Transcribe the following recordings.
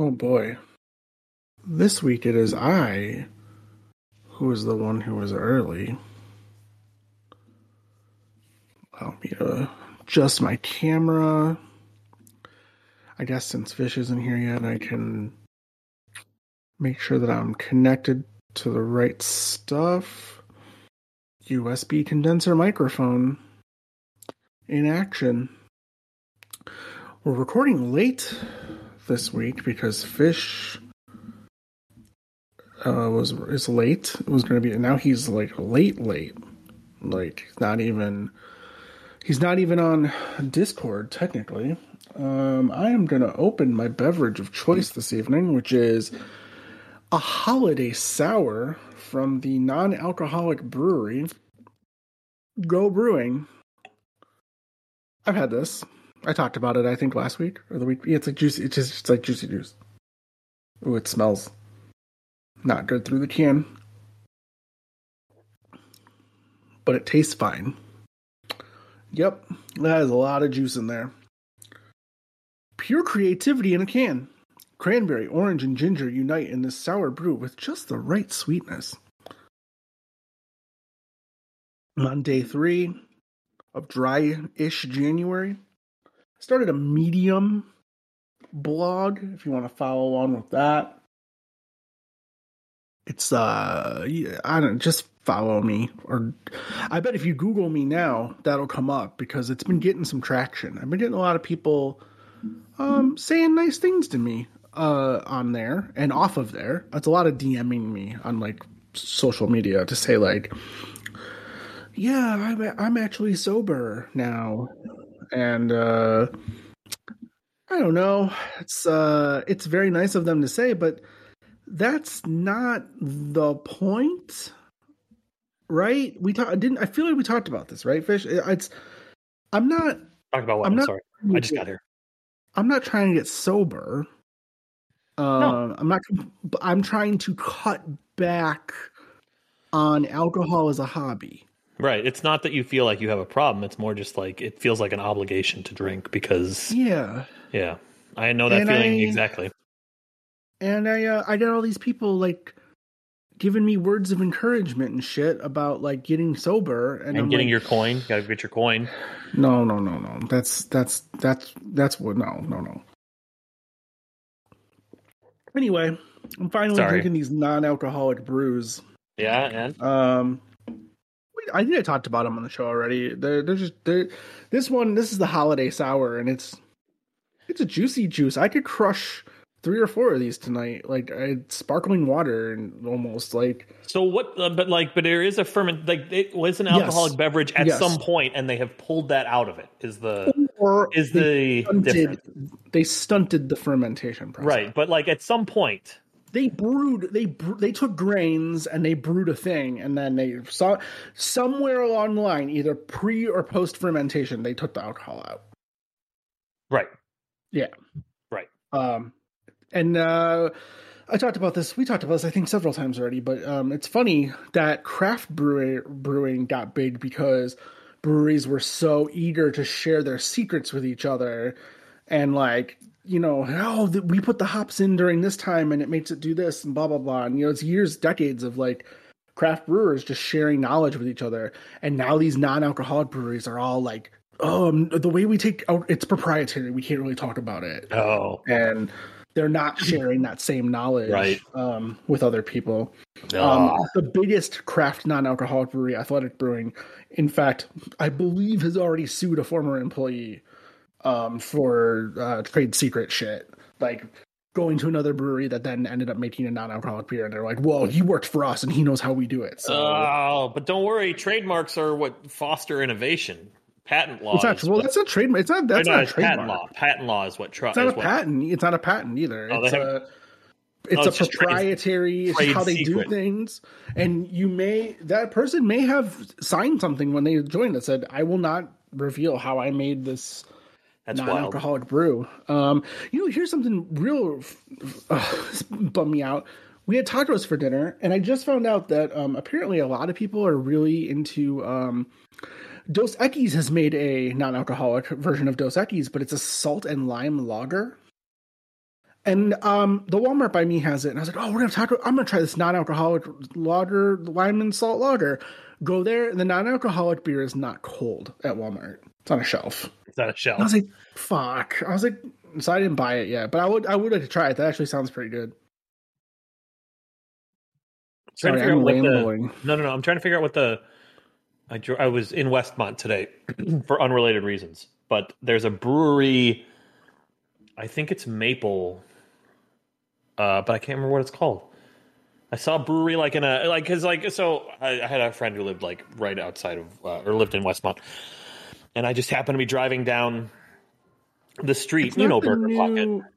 Oh boy. This week it is I who is the one who was early. Allow me to adjust my camera. I guess since Fish isn't here yet, I can make sure that I'm connected to the right stuff. USB condenser microphone in action. We're recording late this week because Fish uh, was is late. It was going to be now he's like late, late, like not even he's not even on Discord technically. Um, I am going to open my beverage of choice this evening, which is a holiday sour from the non-alcoholic brewery Go Brewing. I've had this. I talked about it. I think last week or the week. Yeah, it's like juicy. It's just it's like juicy juice. Ooh, it smells not good through the can, but it tastes fine. Yep, that has a lot of juice in there. Pure creativity in a can. Cranberry, orange, and ginger unite in this sour brew with just the right sweetness. On day three of dry ish January, I started a medium blog if you want to follow along with that. It's uh I don't just follow me or I bet if you Google me now, that'll come up because it's been getting some traction. I've been getting a lot of people um saying nice things to me uh on there and off of there. It's a lot of DMing me on like social media to say like yeah, I'm I'm actually sober now. And uh I don't know. It's uh it's very nice of them to say, but that's not the point. Right? We talked I didn't I feel like we talked about this, right, Fish? It's I'm not Talk about what? I'm, I'm not, sorry. I just got here. I'm not trying to get sober. Uh, no. I'm not. I'm trying to cut back on alcohol as a hobby. Right. It's not that you feel like you have a problem. It's more just like it feels like an obligation to drink because. Yeah. Yeah, I know that and feeling I, exactly. And I, uh, I got all these people like giving me words of encouragement and shit about like getting sober and, and getting like, your coin. Got to get your coin. No, no, no, no. That's that's that's that's what. No, no, no. Anyway, I'm finally Sorry. drinking these non-alcoholic brews. Yeah, and um, I think I talked about them on the show already. They're they're just they're this one. This is the holiday sour, and it's it's a juicy juice. I could crush three or four of these tonight. Like I, sparkling water and almost like. So what? Uh, but like, but there is a ferment. Like it was an alcoholic yes. beverage at yes. some point, and they have pulled that out of it. Is the or is the stunted, they stunted the fermentation process. Right, but like at some point they brewed they they took grains and they brewed a thing and then they saw somewhere along the line either pre or post fermentation they took the alcohol out right yeah right um and uh I talked about this. We talked about this, I think, several times already. But um, it's funny that craft brewing brewing got big because breweries were so eager to share their secrets with each other, and like you know, oh, we put the hops in during this time and it makes it do this and blah blah blah. And you know, it's years, decades of like craft brewers just sharing knowledge with each other. And now these non-alcoholic breweries are all like, oh, um, the way we take out it's proprietary. We can't really talk about it. Oh, and they're not sharing that same knowledge right. um, with other people. Oh. Um, the biggest craft non-alcoholic brewery, Athletic Brewing, in fact, I believe has already sued a former employee um, for uh, trade secret shit. Like going to another brewery that then ended up making a non-alcoholic beer, and they're like, "Well, he worked for us, and he knows how we do it." So, oh, but don't worry, trademarks are what foster innovation. Patent law. It's not, well, what, that's a trademark. It's not. That's not, a trademark. Patent law. Patent law is what. Tr- it's not a what, patent. It's not a patent either. Oh, it's a. It's oh, a proprietary. Trade, it's how they secret. do things, and you may that person may have signed something when they joined that said, "I will not reveal how I made this." That's non-alcoholic wild. brew. Um, you know, here's something real uh, bum me out. We had tacos for dinner, and I just found out that um, apparently a lot of people are really into. Um, Dos Equis has made a non-alcoholic version of Dos Equis, but it's a salt and lime lager. And um, the Walmart by me has it, and I was like, "Oh, we're gonna talk. I'm gonna try this non-alcoholic lager, lime and salt lager." Go there, the non-alcoholic beer is not cold at Walmart. It's on a shelf. On a shelf. I was like, "Fuck!" I was like, so I didn't buy it yet, but I would. I would like to try it. That actually sounds pretty good. Sorry, to figure I'm out what the, no, no, no. I'm trying to figure out what the. I I was in Westmont today for unrelated reasons, but there's a brewery. I think it's Maple, uh, but I can't remember what it's called. I saw a brewery like in a like because like so I, I, had a friend who lived like right outside of uh, or lived in Westmont, and I just happened to be driving down the street. You know Burger new... Pocket.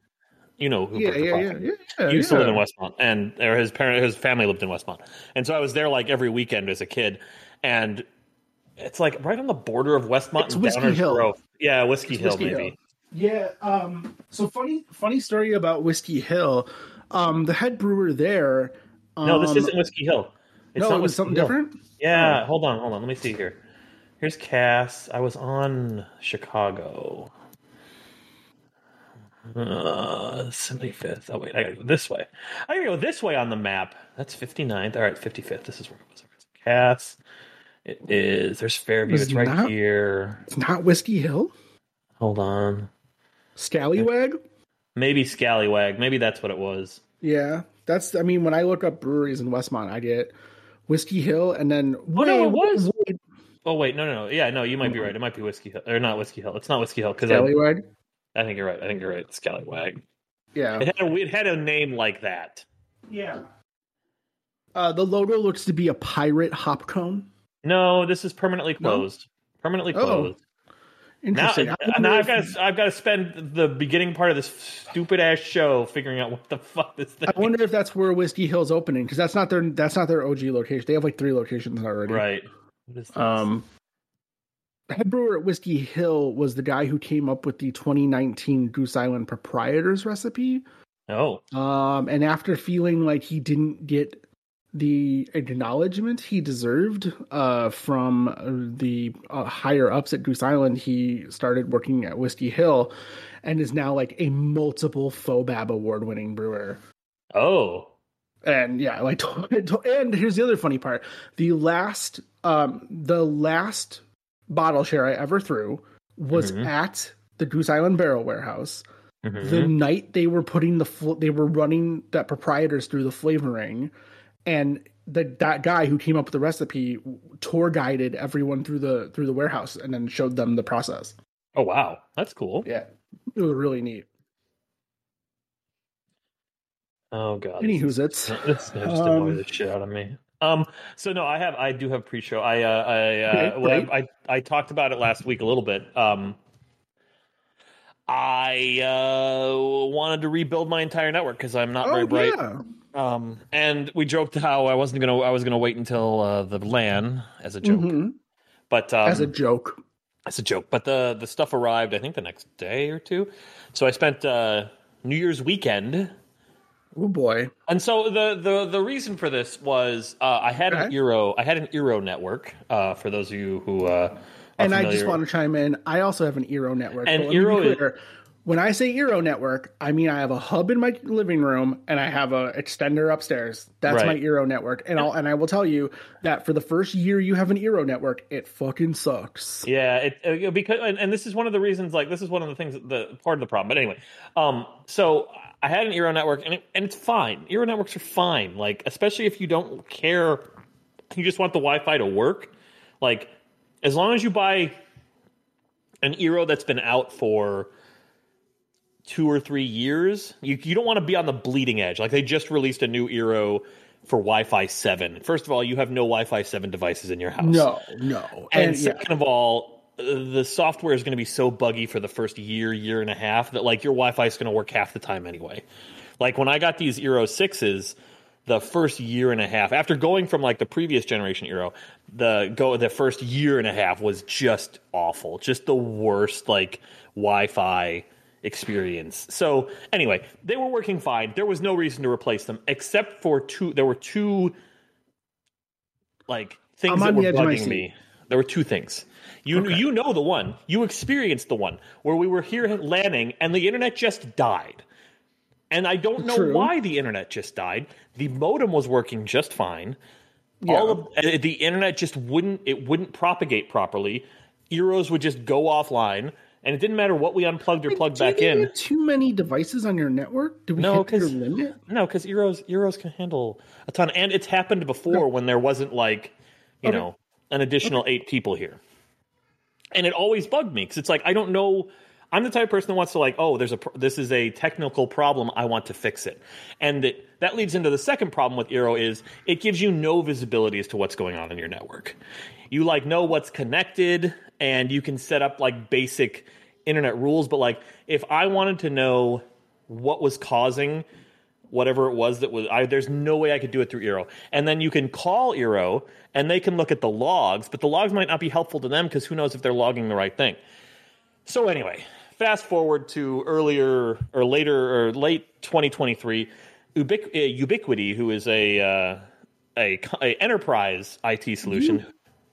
You know who yeah, Burger yeah, Pocket. Yeah, yeah, he used to live in Westmont, and or his parent, his family lived in Westmont, and so I was there like every weekend as a kid, and it's like right on the border of Westmont it's and Whiskey Hill. Grove. Yeah, Whiskey it's Hill, Whiskey maybe. Hill. Yeah. Um, so funny, funny story about Whiskey Hill. Um, the head brewer there. Um, no, this isn't Whiskey Hill. It's no, it was something Hill. different. Yeah, oh. hold on, hold on. Let me see here. Here's Cass. I was on Chicago. Uh, 75th. Oh, wait, I gotta go this way. I gotta go this way on the map. That's 59th. All right, 55th. This is where it was. Cass. It is. There's Fairview. It's, it's right not, here. It's not Whiskey Hill? Hold on. Scallywag? Maybe Scallywag. Maybe that's what it was. Yeah. That's, I mean, when I look up breweries in Westmont, I get Whiskey Hill and then. Oh, no, it was. Wait. Oh, wait. No, no, no. Yeah, no, you might be right. It might be Whiskey Hill. Or not Whiskey Hill. It's not Whiskey Hill. because Scallywag? I, I think you're right. I think you're right. Scallywag. Yeah. It had a, it had a name like that. Yeah. Uh, the logo looks to be a pirate hop cone. No, this is permanently closed. No? Permanently oh. closed. Oh. Interesting. Now, now I've got to, I've got to spend the beginning part of this stupid ass show figuring out what the fuck this thing. I wonder if that's where Whiskey Hill's opening because that's not their that's not their OG location. They have like three locations already. Right. Um, head brewer at Whiskey Hill was the guy who came up with the 2019 Goose Island proprietors recipe. Oh. Um, and after feeling like he didn't get the acknowledgement he deserved uh, from the uh, higher ups at Goose Island. He started working at Whiskey Hill and is now like a multiple FOBAB award winning brewer. Oh. And yeah, like, and here's the other funny part: the last, um, the last bottle share I ever threw was mm-hmm. at the Goose Island Barrel Warehouse. Mm-hmm. The night they were putting the fl- they were running that proprietors through the flavoring, and the that guy who came up with the recipe tour guided everyone through the through the warehouse and then showed them the process. Oh wow, that's cool. Yeah, it was really neat. Oh god. Anywho's it's this just um, the shit out of me. Um. So no, I have. I do have pre-show. I. Uh, I. Uh, well, I, I. I talked about it last week a little bit. Um. I uh, wanted to rebuild my entire network because I'm not oh, very bright. Yeah. Um, and we joked how I wasn't gonna I was gonna wait until uh, the LAN as a joke, mm-hmm. but um, as a joke, as a joke. But the the stuff arrived I think the next day or two, so I spent uh, New Year's weekend. Oh boy! And so the the the reason for this was uh, I had okay. an Eero I had an Eero network. Uh, for those of you who uh, and I just want to chime in. I also have an Eero network. And Eero is, when I say Eero network, I mean I have a hub in my living room and I have a extender upstairs. That's right. my Eero network. And I'll and I will tell you that for the first year you have an Eero network, it fucking sucks. Yeah, it, uh, because and, and, this is one of the reasons. Like this is one of the things, the part of the problem. But anyway, um, so I had an Eero network and it, and it's fine. Eero networks are fine. Like especially if you don't care, you just want the Wi-Fi to work. Like as long as you buy an Eero that's been out for two or three years, you, you don't want to be on the bleeding edge. Like they just released a new Eero for Wi-Fi seven. First of all, you have no Wi-Fi seven devices in your house. No, no. And, and second yeah. of all, the software is going to be so buggy for the first year, year and a half that like your Wi-Fi is going to work half the time anyway. Like when I got these Eero sixes, the first year and a half after going from like the previous generation Eero, the go the first year and a half was just awful, just the worst like Wi-Fi experience. So anyway, they were working fine. There was no reason to replace them except for two. There were two like things that were bugging me. There were two things. You okay. you know the one. You experienced the one where we were here landing and the internet just died. And I don't know True. why the internet just died. The modem was working just fine. Yeah. All of uh, the internet just wouldn't it wouldn't propagate properly. Eeros would just go offline, and it didn't matter what we unplugged or plugged Do back you in. have too many devices on your network? Do we No, hit your limit? No, because Eeros Eeros can handle a ton, and it's happened before when there wasn't like you Okay. know an additional eight people here, and it always bugged me because it's like I don't know. I'm the type of person that wants to like, oh, there's a this is a technical problem. I want to fix it, and that that leads into the second problem with Eero is it gives you no visibility as to what's going on in your network. You like know what's connected, and you can set up like basic internet rules. But like, if I wanted to know what was causing whatever it was that was I, there's no way I could do it through Eero. And then you can call Eero and they can look at the logs, but the logs might not be helpful to them because who knows if they're logging the right thing. So anyway, fast forward to earlier or later or late 2023, Ubiqu- uh, Ubiquiti, who is a uh, a, a enterprise IT solution.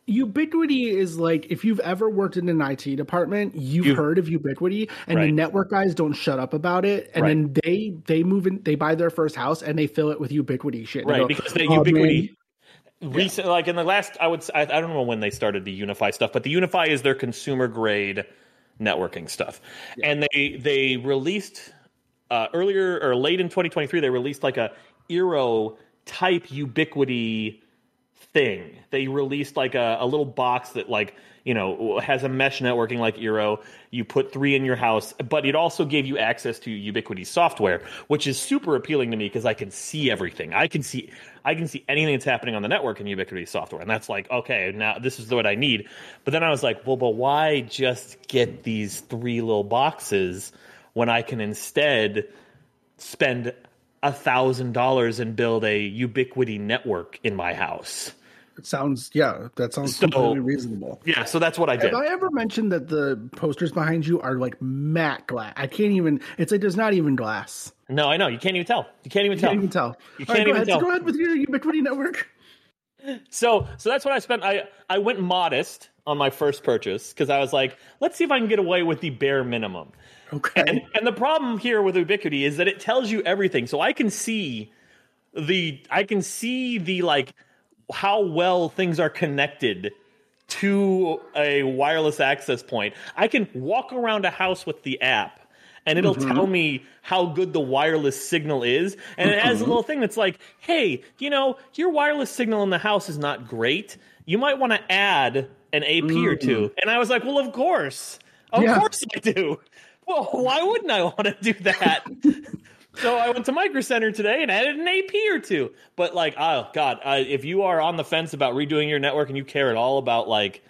Ubiquiti is like if you've ever worked in an IT department, you've You- heard of Ubiquiti, and the network guys don't shut up about it. And Right. then they they move in, they buy their first house and they fill it with Ubiquiti shit. Right, go, because the "Oh, Ubiquiti man, recent like in the last I would I don't know when they started the UniFi stuff, but the UniFi is their consumer grade networking stuff, and they they released uh, earlier or late in 2023 they released like a Eero type Ubiquity thing. They released like a, a little box that like you know has a mesh networking like Eero. You put three in your house, but it also gave you access to Ubiquiti software, which is super appealing to me because I can see everything. I can see I can see anything that's happening on the network in Ubiquiti software, and that's like okay, now this is what I need. But then I was like, well, but why just get these three little boxes when I can instead spend a thousand dollars and build a Ubiquiti network in my house? it sounds yeah, that sounds So- completely reasonable. Yeah, so that's what I did. Have I ever mentioned that the posters behind you are like matte glass? I can't even. It's like there's not even glass. No, I know you can't even tell. You can't even You tell. can't even tell. You All right, can't go even ahead. So tell. go ahead with your Ubiquiti network. So, so that's what I spent. I I went modest on my first purchase because I was like, let's see if I can get away with the bare minimum. Okay. And and the problem here with Ubiquiti is that it tells you everything. So I can see the I can see the like how well things are connected to a wireless access point. I can walk around a house with the app and it'll mm-hmm. tell me how good the wireless signal is. And it has a mm-hmm. little thing that's like, hey, you know, your wireless signal in the house is not great. You might want to add an AP or two. And I was like, well, of course. Of Yeah. course I do. Well, why wouldn't I want to do that? so I went to Micro Center today and added an AP or two. But like, oh god, uh, if you are on the fence about redoing your network and you care at all about like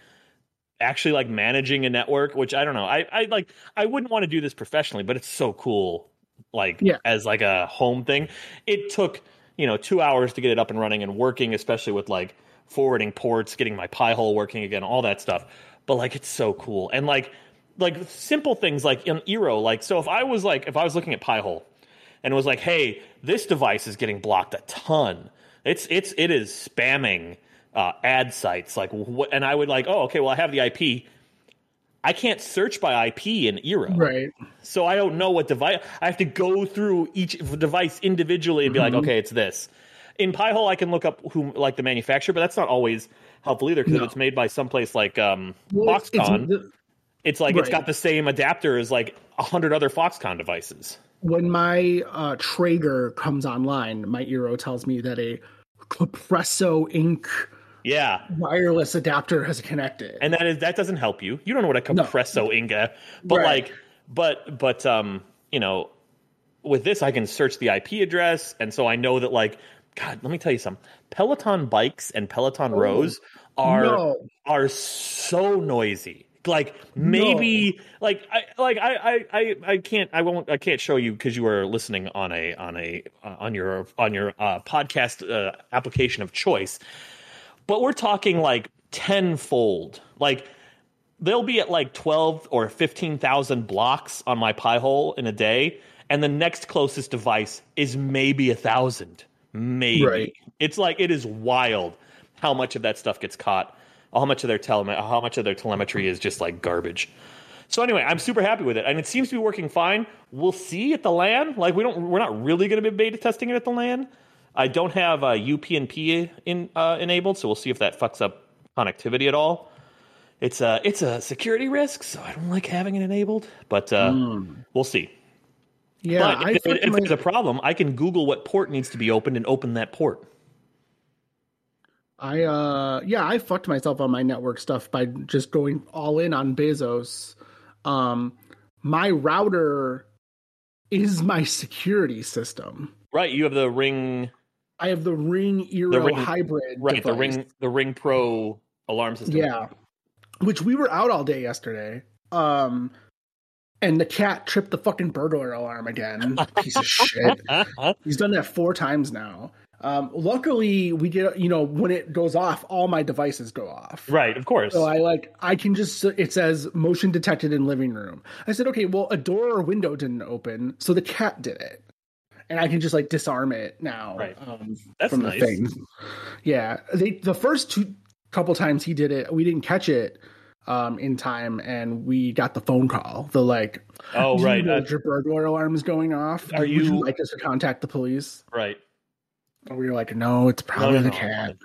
actually like managing a network, which I don't know, I, I like I wouldn't want to do this professionally, but it's so cool, like Yeah. as like a home thing. It took you know two hours to get it up and running and working, especially with like forwarding ports, getting my Pi hole working again, all that stuff. But like, it's so cool and like like simple things like in Eero, like so if I was like if I was looking at Pi hole and was like, "Hey, this device is getting blocked a ton. It's it's it is spamming uh, ad sites." Like, what? And I would like, "Oh, okay. Well, I have the IP. I can't search by IP in Eero, right. so I don't know what device. I have to go through each device individually and be Mm-hmm. like, "Okay, it's this." In Pi-hole, I can look up who like the manufacturer, but that's not always helpful either because No. if it's made by someplace like um, Well, it's- it's Foxconn, it's like it's got the same adapter as like a hundred other Foxconn devices. when my uh, Traeger comes online, my Eero tells me that a Compresso Inc. Yeah, wireless adapter has connected. and that is that doesn't help you. You don't know what a compresso inga, but Right. like, but but um, you know, with this I can search the IP address, and so I know that like, God, let me tell you something. Peloton bikes and Peloton rows are Oh, no. are so noisy. Like maybe like I like I I I, I can't I won't I can't show you because you are listening on a on a uh, on your on your uh, podcast uh, application of choice but we're talking like tenfold. Like they'll be at like twelve or fifteen thousand blocks on my Pi-hole in a day, and the next closest device is maybe a thousand. Maybe Right. it's like it is wild how much of that stuff gets caught, how much of their tele- how much of their telemetry is just like garbage. So anyway, I'm super happy with it, and it seems to be working fine. We'll see at the LAN. Like we don't, we're not really going to be beta testing it at the LAN. I don't have uh, UPnP in, uh, enabled, so we'll see if that fucks up connectivity at all. It's a it's a security risk, so I don't like having it enabled, but uh, Mm. we'll see. Yeah, but I if, if there's a problem, I can Google what port needs to be opened and open that port. I uh yeah, I fucked myself on my network stuff by just going all in on Bezos. Um my router is my security system. Right, you have the Ring, I have the Ring Eero Ring- hybrid. right, the. Ring, the Ring Pro alarm system. Yeah. Which we were out all day yesterday. Um and the cat tripped the fucking burglar alarm again. Piece of shit. He's done that four times now. Um, luckily, we get you know when it goes off, all my devices go off. right, of course. So I like I can just it says motion detected in living room. I said okay, well a door or window didn't open, so the cat did it, and I can just like disarm it now. Right. Um, That's from nice. the thing. Yeah, they the first two couple times he did it, we didn't catch it um in time, and we got the phone call. The like, Oh, "Do you right, know uh, your burglar alarm is going off. Are Would you- like us to contact the police? right. And we were like, no, it's probably no, the no. cat.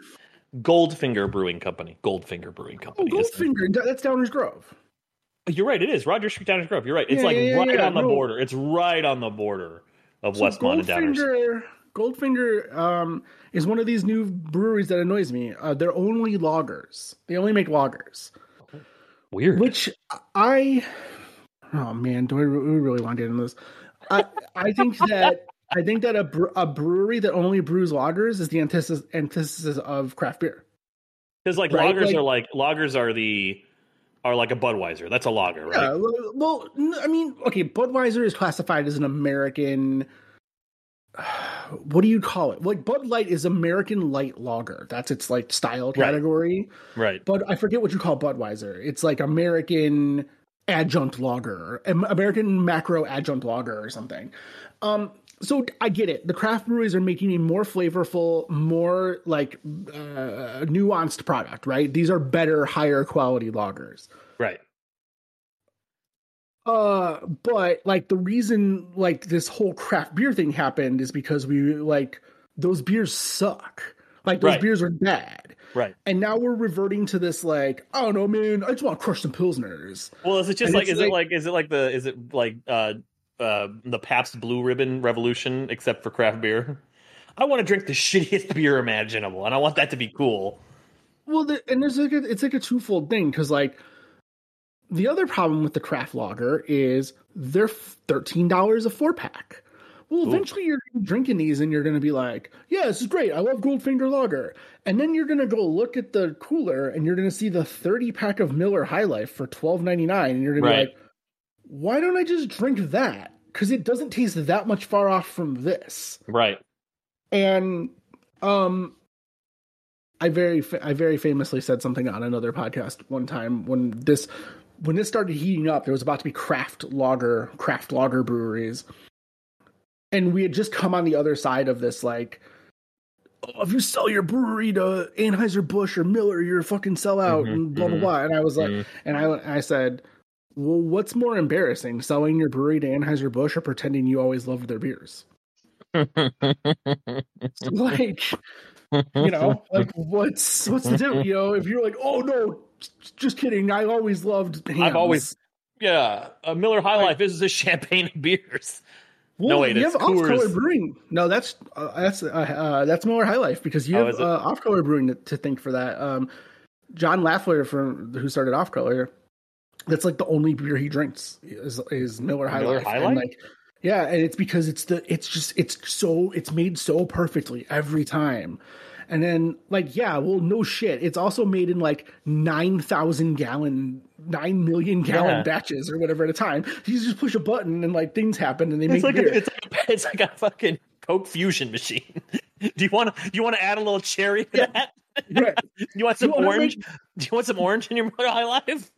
Goldfinger Brewing Company. Goldfinger Brewing Oh, Company. is- Goldfinger, that's Downers Grove. You're right. It is Roger Street Downers Grove. You're right. It's Yeah, like yeah, right yeah, on the border. It's right on the border of Westmont and Downers. Goldfinger, Goldfinger um, is one of these new breweries that annoys me. Uh, they're only loggers. They only make lagers, Weird. which I. Oh man, do I we really want to get into this? I I think that I think that a bre- a brewery that only brews lagers is the antithesis antithesis of craft beer. Because like right, loggers like- are like loggers are the are like a Budweiser. That's a lager, right? Yeah, well- I mean, okay, Budweiser is classified as an American. What do you call it? Like Bud Light is American light lager. That's its like style category. Right. But I forget what you call Budweiser. It's like American adjunct lager, American macro adjunct lager or something. Um, so I get it. The craft breweries are making a more flavorful, more like uh, nuanced product, right? These are better, higher quality lagers. Right. Uh, but like the reason like this whole craft beer thing happened is because we like those beers suck. Like those Right. beers are bad. Right. And now we're reverting to this like, oh no, man, I just want to crush some pilsners. Well, is it just And like is it like- like is it like the is it like uh uh the Pabst Blue Ribbon revolution except for craft beer? I want to drink the shittiest beer imaginable, and I want that to be cool. Well, the, and there's like a, it's like a twofold thing because like the other problem with the craft lager is they're thirteen dollars a four pack. Well, eventually you're drinking these and you're going to be like, "Yeah, this is great. I love Goldfinger Lager." And then you're going to go look at the cooler and you're going to see the thirty pack of Miller High Life for twelve ninety nine, and you're going to be like, "Why don't I just drink that?" Because it doesn't taste that much far off from this Right. and um i very fa- i very famously said something on another podcast one time when this when this started heating up there was about to be craft lager craft lager breweries and we had just come on the other side of this like oh, if you sell your brewery to Anheuser-Busch or Miller, you're a fucking sellout Mhm, and blah blah mhm, blah. And I was like, mhm. and I I said, well, what's more embarrassing, selling your brewery to Anheuser-Busch or pretending you always loved their beers? like you know like what's what's the deal? you know if you're like oh no just kidding i always loved hams. I've always yeah. A Miller High Life is a champagne of beers. well, no, wait, you have off color brewing no that's uh, that's uh, uh, that's miller high life because you Oh, have uh, off color brewing to, to thank for that um john laffler from who started off color that's like the only beer he drinks is, is miller high Miller life High And, Life? like yeah and it's because it's the it's just it's so it's made so perfectly every time and then like yeah well no shit it's also made in like 9000 gallon 9 million gallon Yeah. batches or whatever at a time you just push a button and like things happen and they It's make like beer a, it's like a, it's like a fucking Coke fusion machine. do you want to do you want to add a little cherry to Yeah. that? Right. You want some wanna orange? Do you want some orange in your Miller High Life?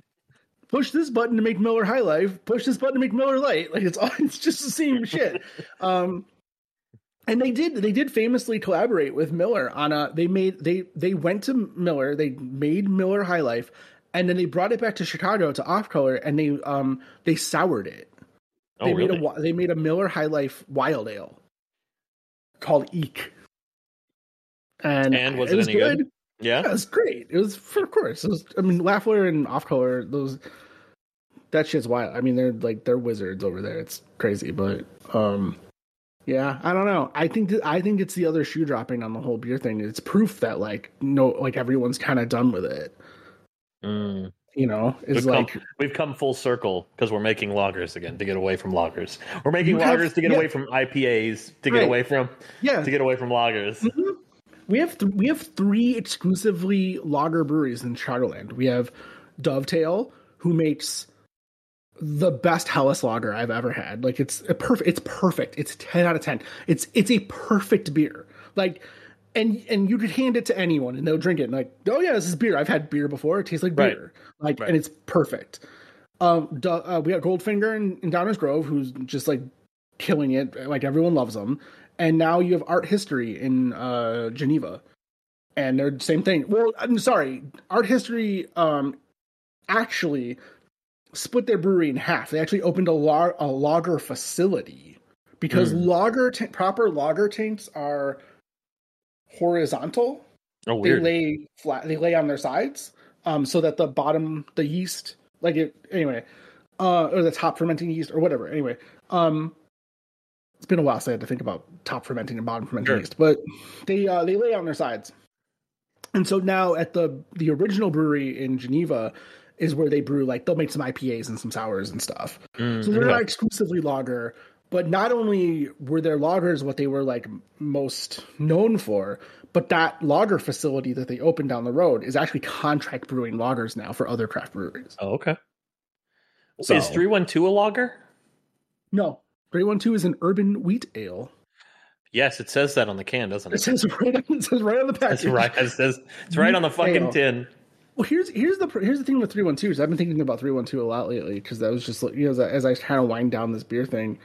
push this button to make Miller High Life, push this button to make Miller Lite. Like it's all it's just the same shit. Um and they did they did famously collaborate with Miller on a they made they they went to Miller, they made Miller High Life and then they brought it back to Chicago to Off Color, and they um they soured it. Oh, They really? made a they made a Miller High Life Wild Ale called Eek, and And was it any good? yeah. Yeah, it was great. It was for of course. It was, I mean, Laffler and Off Color those that shit's wild. I mean, they're like they're wizards over there. It's crazy, but um, yeah, I don't know. I think that, I think it's the other shoe dropping on the whole beer thing. It's proof that like no, like everyone's kind of done with it. Mm. You know, it's We've, like come, we've come full circle because we're making loggers again to get away from loggers. We're making loggers to get yeah. away from IPAs to get Right. away from yeah, to get away from loggers. We have th- we have three exclusively lager breweries in Chicagoland. We have Dovetail, who makes the best Helles lager I've ever had. Like it's a perfect. It's perfect. It's ten out of ten. It's it's a perfect beer. Like. And, and you could hand it to anyone and they'll drink it and like oh yeah this is beer I've had beer before it tastes like Right. beer like Right. and it's perfect um uh, we got Goldfinger in, in Downers Grove who's just like killing it like everyone loves them and now you have art history in uh geneva and they're the same thing well i'm sorry art history um actually split their brewery in half they actually opened a, la- a lager facility because Hmm. lager ta- proper lager tanks are horizontal Oh, weird. they lay flat they lay on their sides um so that the bottom the yeast like it anyway uh or the top fermenting yeast or whatever anyway um it's been a while since I had to think about top fermenting and bottom fermenting Sure. yeast but they uh they lay on their sides and so now at the the original brewery in Geneva is where they brew like they'll make some IPAs and some sours and stuff Mm, so they're okay. not exclusively lager, but not only were their lagers what they were like most known for, but that lager facility that they opened down the road is actually contract brewing lagers now for other craft breweries. Oh, okay. So- Is three one two a lager? No, 312 is an urban wheat ale. Yes, it says that on the can, doesn't It it? says right, it says right on the package. That's right. It says it's right on the fucking Ale. tin. Well, here's here's the here's the thing with 312 is I've been thinking about 312 a lot lately because that was just like, you know as I, as I kind of wind down this beer thing,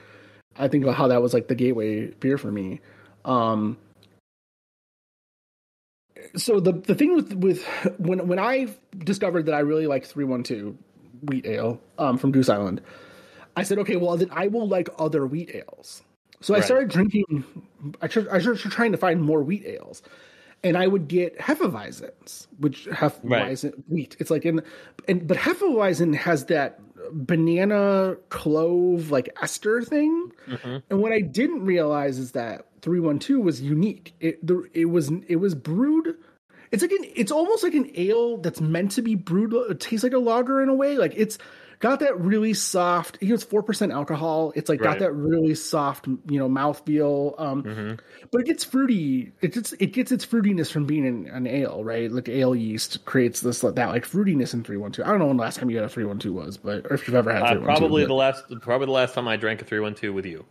I think about how that was like the gateway beer for me. Um, so the the thing with with when when I discovered that I really like 312 wheat ale um, from Goose Island, I said, okay, well then I will like other wheat ales. So I started drinking. I started, I started trying to find more wheat ales, and I would get Hefeweizens, which Hefeweizen wheat. It's like in, and but Hefeweizen has that banana clove like ester thing. Mhm. And what I didn't realize is that 312 was unique. It the, it was it was brewed it's like an it's almost like an ale that's meant to be brewed it tastes like a lager in a way. Like it's got that really soft, you know, it's 4% alcohol. It's like Right. got that really soft, you know, mouthfeel. Um Mhm. but it gets fruity. It gets it gets its fruitiness from being an, an ale, right? Like ale yeast creates this that like fruitiness in 312. I don't know when the last time you had a 312 was, but or if you've ever had Uh, 312. probably but- the last, probably the last time I drank a three one two with you.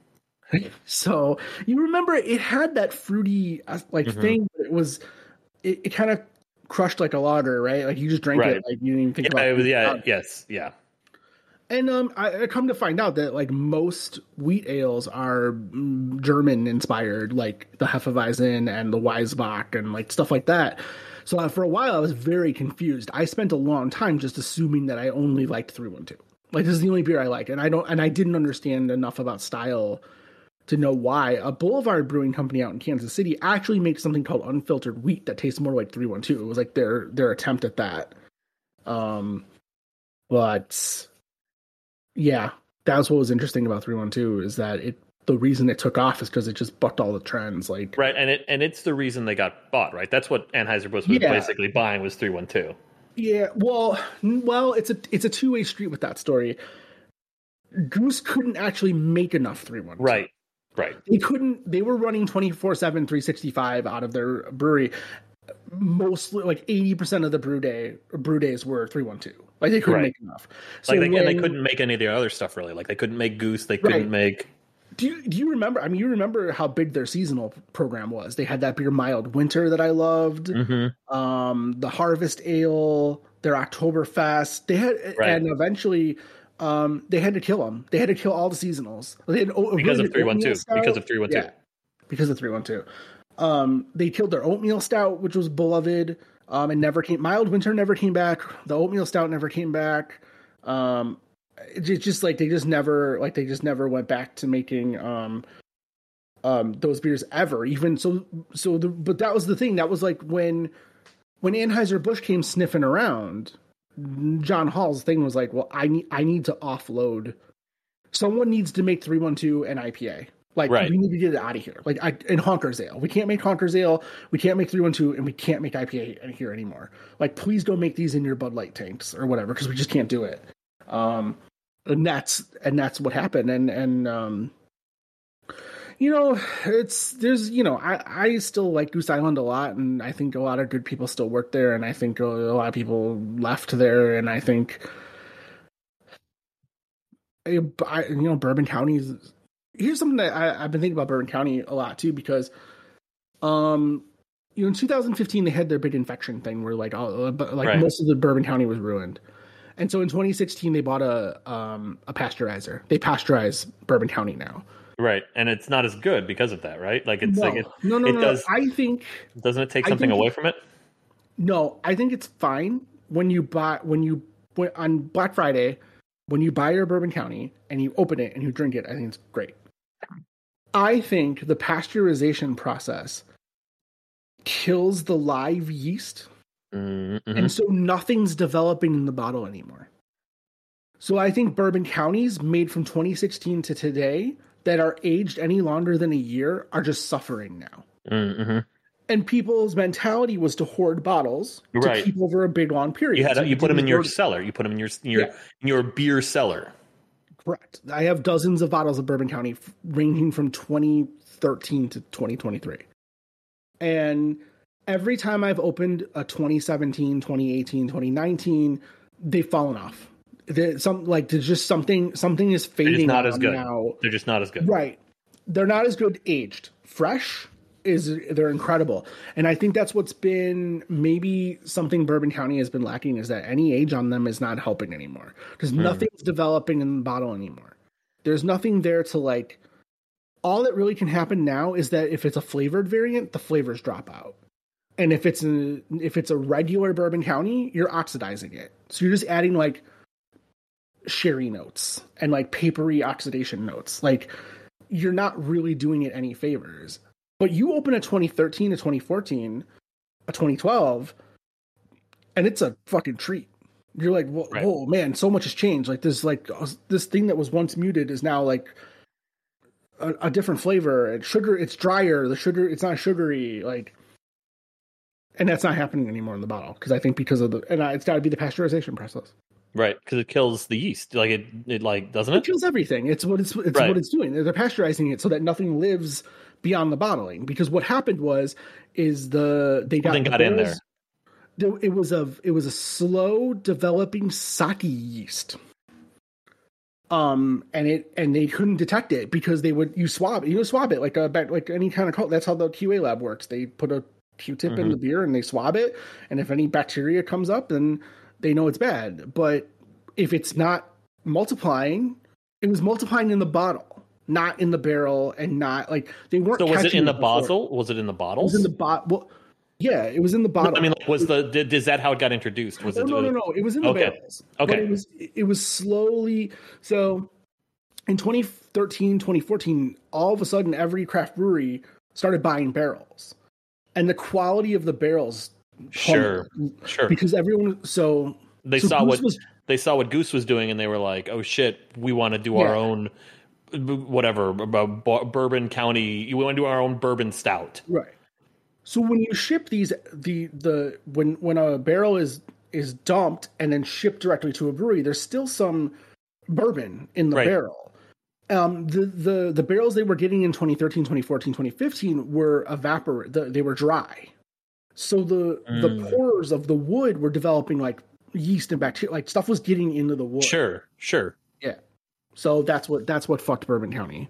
So you remember it had that fruity uh, like Mhm. thing, but it was it, it kind of crushed like a lager, right? Like you just drank Right. it, like you didn't even think Yeah, about it was, yeah, Um, yes, yeah. And um, I, I come to find out that like most wheat ales are mm, German inspired, like the Hefeweizen and the Weisbach and like stuff like that. So uh, for a while, I was very confused. I spent a long time just assuming that I only liked 312. Like this is the only beer I like, and I don't, and I didn't understand enough about style to know why. A Boulevard Brewing Company out in Kansas City actually makes something called unfiltered wheat that tastes more like 312. It was like their their attempt at that. Um, but yeah, that's what was interesting about 312 is that it the reason it took off is because it just bucked all the trends. Like Right, and it and it's the reason they got bought, right? That's what Anheuser Busch was Yeah. basically buying was three one two. Yeah, well, well, it's a it's a two way street with that story. Goose couldn't actually make enough 312. Right, right. They couldn't. They were running 24 7 365 out of their brewery. Mostly, like eighty percent of the brew day brew days were three one two. Like they couldn't Right. make enough. So Like they, and they couldn't make any of the other stuff really. Like they couldn't make goose. They couldn't Right. make. Do you, do you remember? I mean, you remember how big their seasonal program was. They had that beer Mild Winter that I loved. Mhm. Um, the Harvest Ale, their Oktoberfest. They had, Right. and eventually, um, they had to kill them. They had to kill all the seasonals. They had Because really of good oatmeal 312, because of 312. Because of three one two. Um, they killed their oatmeal stout, which was beloved. Um, and never came. Mild winter never came back. The oatmeal stout never came back. Um, it's just like they just never like they just never went back to making um um those beers ever. Even so, so the but that was the thing. That was like when when Anheuser Busch came sniffing around. John Hall's thing was like, well, I need I need to offload. Someone needs to make three one two and IPA. Like Right. we need to get it out of here. Like I in Honkers Ale, we can't make Honkers Ale, we can't make three one two, and we can't make IPA in here anymore. Like please don't make these in your Bud Light tanks or whatever because we just can't do it. Um, and that's and that's what happened. And and um, you know, it's there's you know I I still like Goose Island a lot, and I think a lot of good people still work there, and I think a lot of people left there, and I think. I, I- you know, Bourbon County is here's something that I, I've been thinking about Bourbon County a lot too because, um, you know, in 2015 they had their big infection thing where like all, but like Right. most of the Bourbon County was ruined, and so in 2016 they bought a um a pasteurizer. They pasteurize Bourbon County now. Right, and it's not as good because of that, right? Like it's no, like it, no, no, it no, does. I think doesn't it take something think- away from it? no. I think it's fine when you buy when you when, on Black Friday when you buy your Bourbon County and you open it and you drink it. I think it's great. I think the pasteurization process kills the live yeast Mm, mhm. and so nothing's developing in the bottle anymore. So I think bourbon counties made from 2016 to today that are aged any longer than a year are just suffering now. Mm, mhm. And people's mentality was to hoard bottles to keep over a big long period. You had So you put them in your hoard- cellar. You put them in your in your Yeah. in your beer cellar. Correct. I have dozens of bottles of bourbon county ranging from 2013 to 2023. And every time I've opened a 2017, 2018, 2019, they've fallen off. There, some like there's just something something is They're fading not as good. now. They're just not as good. Right. They're not as good aged. Fresh is they're incredible. And I think that's what's been maybe something Bourbon County has been lacking is that any age on them is not helping anymore. Because hmm. nothing's developing in the bottle anymore. There's nothing there to like all that really can happen now is that if it's a flavored variant, the flavors drop out. And if it's a if it's a regular Bourbon County, you're oxidizing it. So you're just adding like sherry notes and like papery oxidation notes. Like you're not really doing it any favors. But you open a 2013, a 2014, a 2012, and it's a fucking treat. You're like, whoa, Right. whoa man, so much has changed. Like this, like this thing that was once muted is now like a, a different flavor. And sugar, it's drier. The sugar, it's not sugary. Like, and that's not happening anymore in the bottle because I think because of the and uh, it's got to be the pasteurization process. Right, because it kills the yeast. Like it, it like doesn't It it? kills everything. It's what it's it's Right. what it's doing. They're pasteurizing it so that nothing lives beyond the bottling. Because what happened was is the they got, the got in there- It was a it was a slow developing sake yeast. Um and it and they couldn't detect it because they would you swab you swab it like a like any kind of co- that's how the QA lab works. They put a Q-tip in Mhm. the beer and they swab it, and if any bacteria comes up, then they know it's bad. But if it's not multiplying, it was multiplying in the bottle, not in the barrel, and not like they weren't. So was it in the before. bottle? Was it in the bottle? was in the bot. Well, yeah, it was in the bottle. I mean, like, was the did, is that how it got introduced? Was no, it? no, no, no. It was in the Okay. barrels. But Okay. it was it was slowly so in 2013, 2014, all of a sudden every craft brewery started buying barrels. And the quality of the barrels Sure, sure. because everyone so They so saw Goose what was they saw what Goose was doing, and they were like, "Oh shit, we want to do our own." Whatever, Bourbon County. we want to do our own bourbon stout, Right. So when you ship these, the the when when a barrel is is dumped and then shipped directly to a brewery, there's still some bourbon in the Right. barrel. Um, the the the barrels they were getting in 2013, 2014, 2015 were evapor. The, they were dry. So the the Mm. pores of the wood were developing like yeast and bacteria, like stuff was getting into the wood. Sure, sure. Yeah. So that's what that's what fucked Bourbon County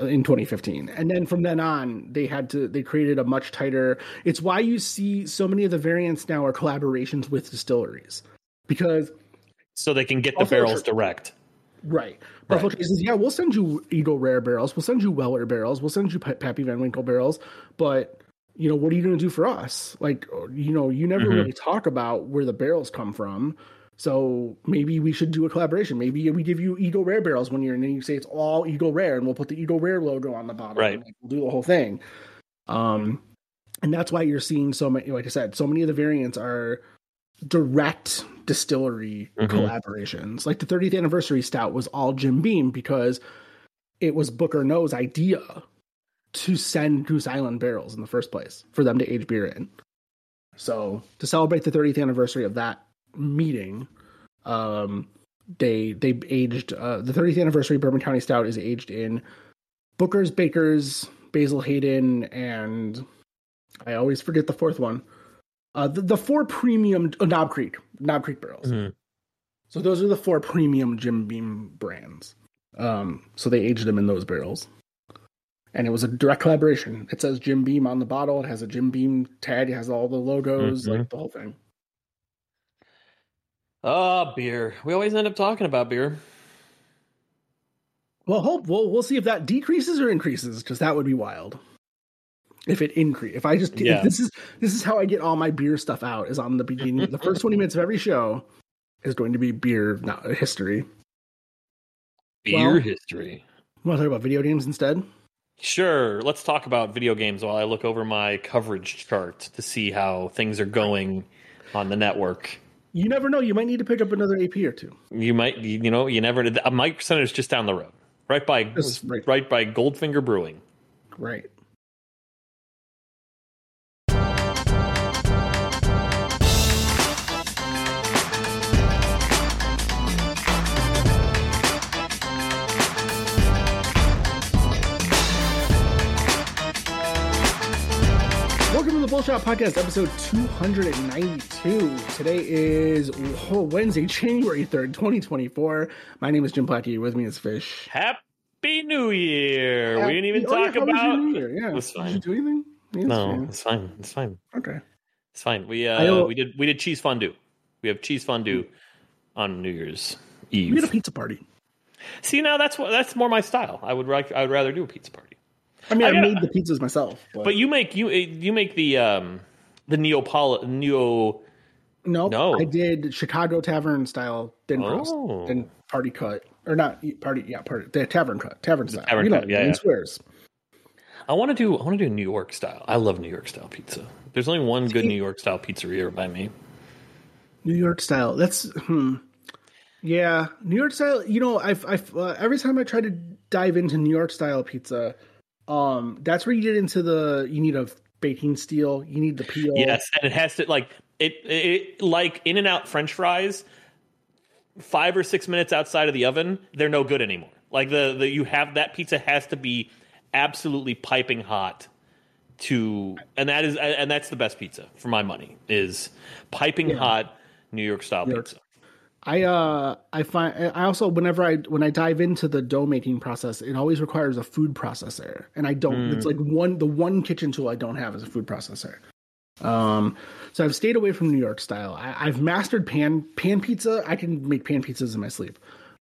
uh, in 2015. And then from then on, they had to they created a much tighter. It's why you see so many of the variants now are collaborations with distilleries because So they can get the barrels direct. right. Buffalo Trace says, yeah, we'll send you Eagle Rare barrels, we'll send you Weller barrels, we'll send you Pa- Pappy Van Winkle barrels, but you know, what are you going to do for us? Like, you know, you never Mhm. really talk about where the barrels come from. So maybe we should do a collaboration. Maybe we give you Eagle Rare barrels one year, and then you say it's all Eagle Rare, and we'll put the Eagle Rare logo on the bottom. Right. and, like, we'll do the whole thing. Um, and that's why you're seeing so many. Like I said, so many of the variants are direct distillery Mhm. collaborations. Like the 30th anniversary stout was all Jim Beam because it was Booker Noe's idea to send Goose Island barrels in the first place for them to age beer in. So to celebrate the 30th anniversary of that meeting, um, they they aged uh, the 30th anniversary Bourbon County Stout is aged in Booker's, Baker's, Basil Hayden, and I always forget the fourth one. Uh, the, the four premium oh, Knob Creek, Knob Creek barrels. Mhm. So those are the four premium Jim Beam brands. Um, so they aged them in those barrels. And it was a direct collaboration. It says Jim Beam on the bottle. It has a Jim Beam tag. It has all the logos, Mhm. like the whole thing. Oh, beer. We always end up talking about beer. Well, hope we'll we'll see if that decreases or increases because that would be wild. If it increase, if I just if this is this is how I get all my beer stuff out is on the beginning. the first twenty minutes of every show is going to be beer not history. Beer Well- history. You want to talk about video games instead? Sure. Let's talk about video games while I look over my coverage chart to see how things are going on the network. You never know. You might need to pick up another AP or two. You might, you know, you never. A Micro Center is just down the road, right by, right- right by Goldfinger Brewing. Right. Welcome to the Bullshot Podcast, episode 292. Today is oh, Wednesday, January 3rd, 2024. My name is Jim Platty. With me is Fish. Happy New Year! we didn't even Oh, yeah, talk how about. New Year? Yeah. It was Did fine. you do anything? Yeah, it's No, fine. it's fine. It's fine. Okay. It's fine. We uh we did we did cheese fondue. We have cheese fondue on New Year's Eve. We had a pizza party. See now that's what that's more my style. I would like I would rather do a pizza party. I mean, I, I made the pizzas myself. But, But you make you you make the um the Neopol Neo no, no. I did Chicago tavern style thin crust, Oh. then party cut, or not party, yeah, party, the tavern cut, tavern style. tavern you know, cut, yeah, in yeah. squares. I want to do I want to do New York style. I love New York style pizza. There's only one good New York style pizzeria by me. New York style. That's hmm. Yeah, New York style. You know, I've, I've uh, every time I try to dive into New York style pizza, um, that's where you get into the you need a baking steel, you need the peel. Yes, and it has to like it, it like In and Out French fries. Five or six minutes outside of the oven, they're no good anymore. Like the, the you have that pizza has to be absolutely piping hot to, and that is and that's the best pizza for my money is piping hot New York style York. pizza. I uh I find I also whenever I when I dive into the dough making process, it always requires a food processor, and I don't. It's like one the one kitchen tool I don't have is a food processor. Um, so I've stayed away from New York style. I, I've mastered pan pan pizza. I can make pan pizzas in my sleep.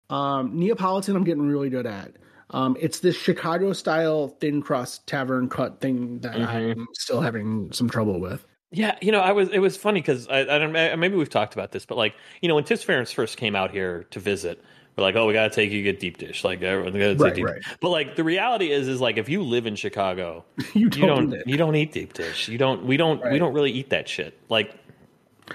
Um, Neapolitan, I'm getting really good at. Um, it's this Chicago style thin crust tavern cut thing that I'm still having some trouble with. Yeah, you know, I was. It was funny because I, I don't. Maybe we've talked about this, but like, you know, when Tips Ference first came out here to visit, we're like, oh, we got to take you get deep dish. Like, oh, everyone got to take Right, deep. right. But like, the reality is, is like, if you live in Chicago, you you don't. don't, you don't eat deep dish. You don't. We don't. We don't really eat that shit. Like,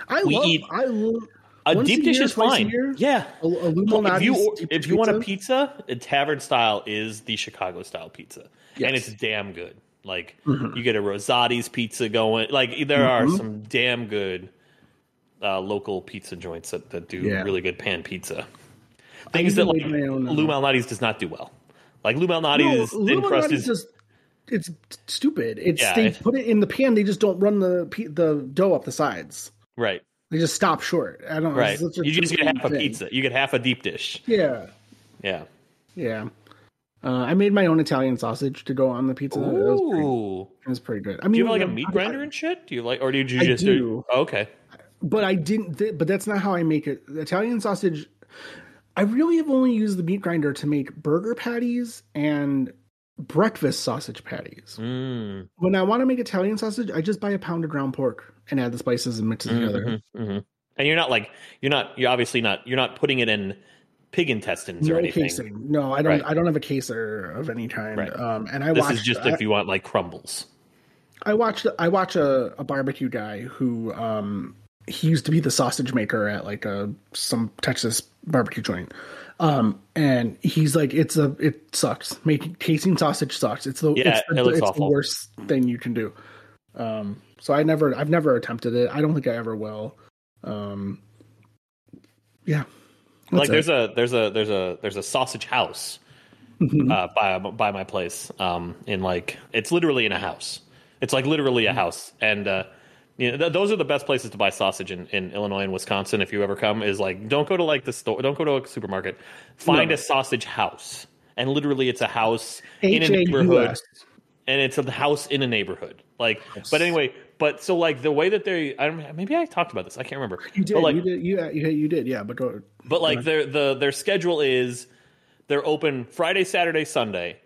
I we love. eat- I love. a deep a dish year, is fine. Yeah. A, a Lou Malnati's if you if you want a pizza, pizza, a tavern style is the Chicago style pizza, Yes. and it's damn good. Like Mhm. you get a Rosati's pizza going. Like there are Mhm. some damn good uh, local pizza joints that, that do Yeah. really good pan pizza. Things that like made my own, uh, Lou Malnati's does not do well. Like Lou Malnati's No, thin crust Lou Malnati's is just it's stupid. It's Yeah, they it- put it in the pan. They just don't run the the dough up the sides. right, They just stop short. I don't know. right. It's You just get half a pizza. You get half a deep dish. Yeah, Yeah. yeah. Uh, I made my own Italian sausage to go on the pizza. It was pretty, Ooh. it was pretty good. I mean, Do you have like a meat I- grinder and shit? Do you like, or did you I just do. Oh, okay. but I didn't. Th- but that's not how I make it. The Italian sausage. I really have only used the meat grinder to make burger patties and breakfast sausage patties. Mm. When I want to make Italian sausage, I just buy a pound of ground pork and add the spices and mix it together. Mhm, mhm. And you're not like you're not you're obviously not you're not putting it in pig intestines or No anything. casing. No, I don't. Right. I don't have a caser of any kind. Right. Um, and I This watched. is just I, if you want like crumbles. I watched. I watch a, a barbecue guy who um he used to be the sausage maker at like a some Texas barbecue joint. Um, and he's like, it's a it sucks. Making casing sausage sucks. It's the Yeah, it's, the, it looks it's the worst thing you can do. Um, so I never, I've never attempted it. I don't think I ever will. Um, yeah. Like That's there's a there's a there's a there's a sausage house Mhm. uh, by by my place. Um, in like it's literally in a house. It's like literally a house, and uh, you know th- those are the best places to buy sausage in, in Illinois and Wisconsin. If you ever come, is like don't go to like the store, don't go to a supermarket. Find No. a sausage house, and literally it's a house in a neighborhood. And it's a house in a neighborhood. Like, but anyway, but so like the way that they, I don't, maybe I talked about this. I can't remember. You did. But like, you did. You, you you did. Yeah, but go. but like their the their schedule is they're open Friday, Saturday, Sunday.